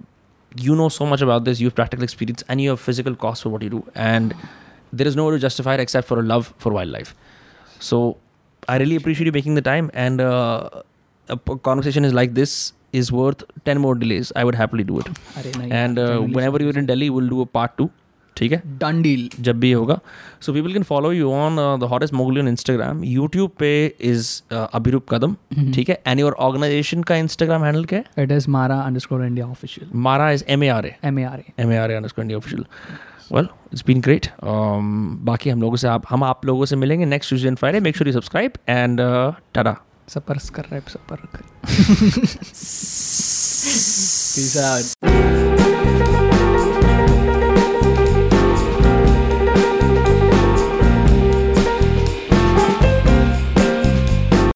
you know so much about this. You have practical experience and you have physical cost for what you do. And there is no way to justify it except for a love for wildlife. So I really appreciate you making the time. And uh, a conversation is like this is worth 10 more delays i would happily do it. अरे नहीं and uh, whenever you're in delhi we'll do a part 2 ठीक है? Done deal जब भी होगा। So people can follow you on the hottest Mowgli on Instagram YouTube पे is Abhiroop Kadam ठीक है? एंड योर ऑर्गेनाइजेशन का इंस्टाग्राम हैंडल क्या है? It is Mara underscore India official Mara is M A R A M A R A M A R A underscore India official well it's been great बाकी हम लोगों से आप हम आप लोगों से मिलेंगे next Tuesday and Friday make sure you subscribe and Tata सपर कर रहा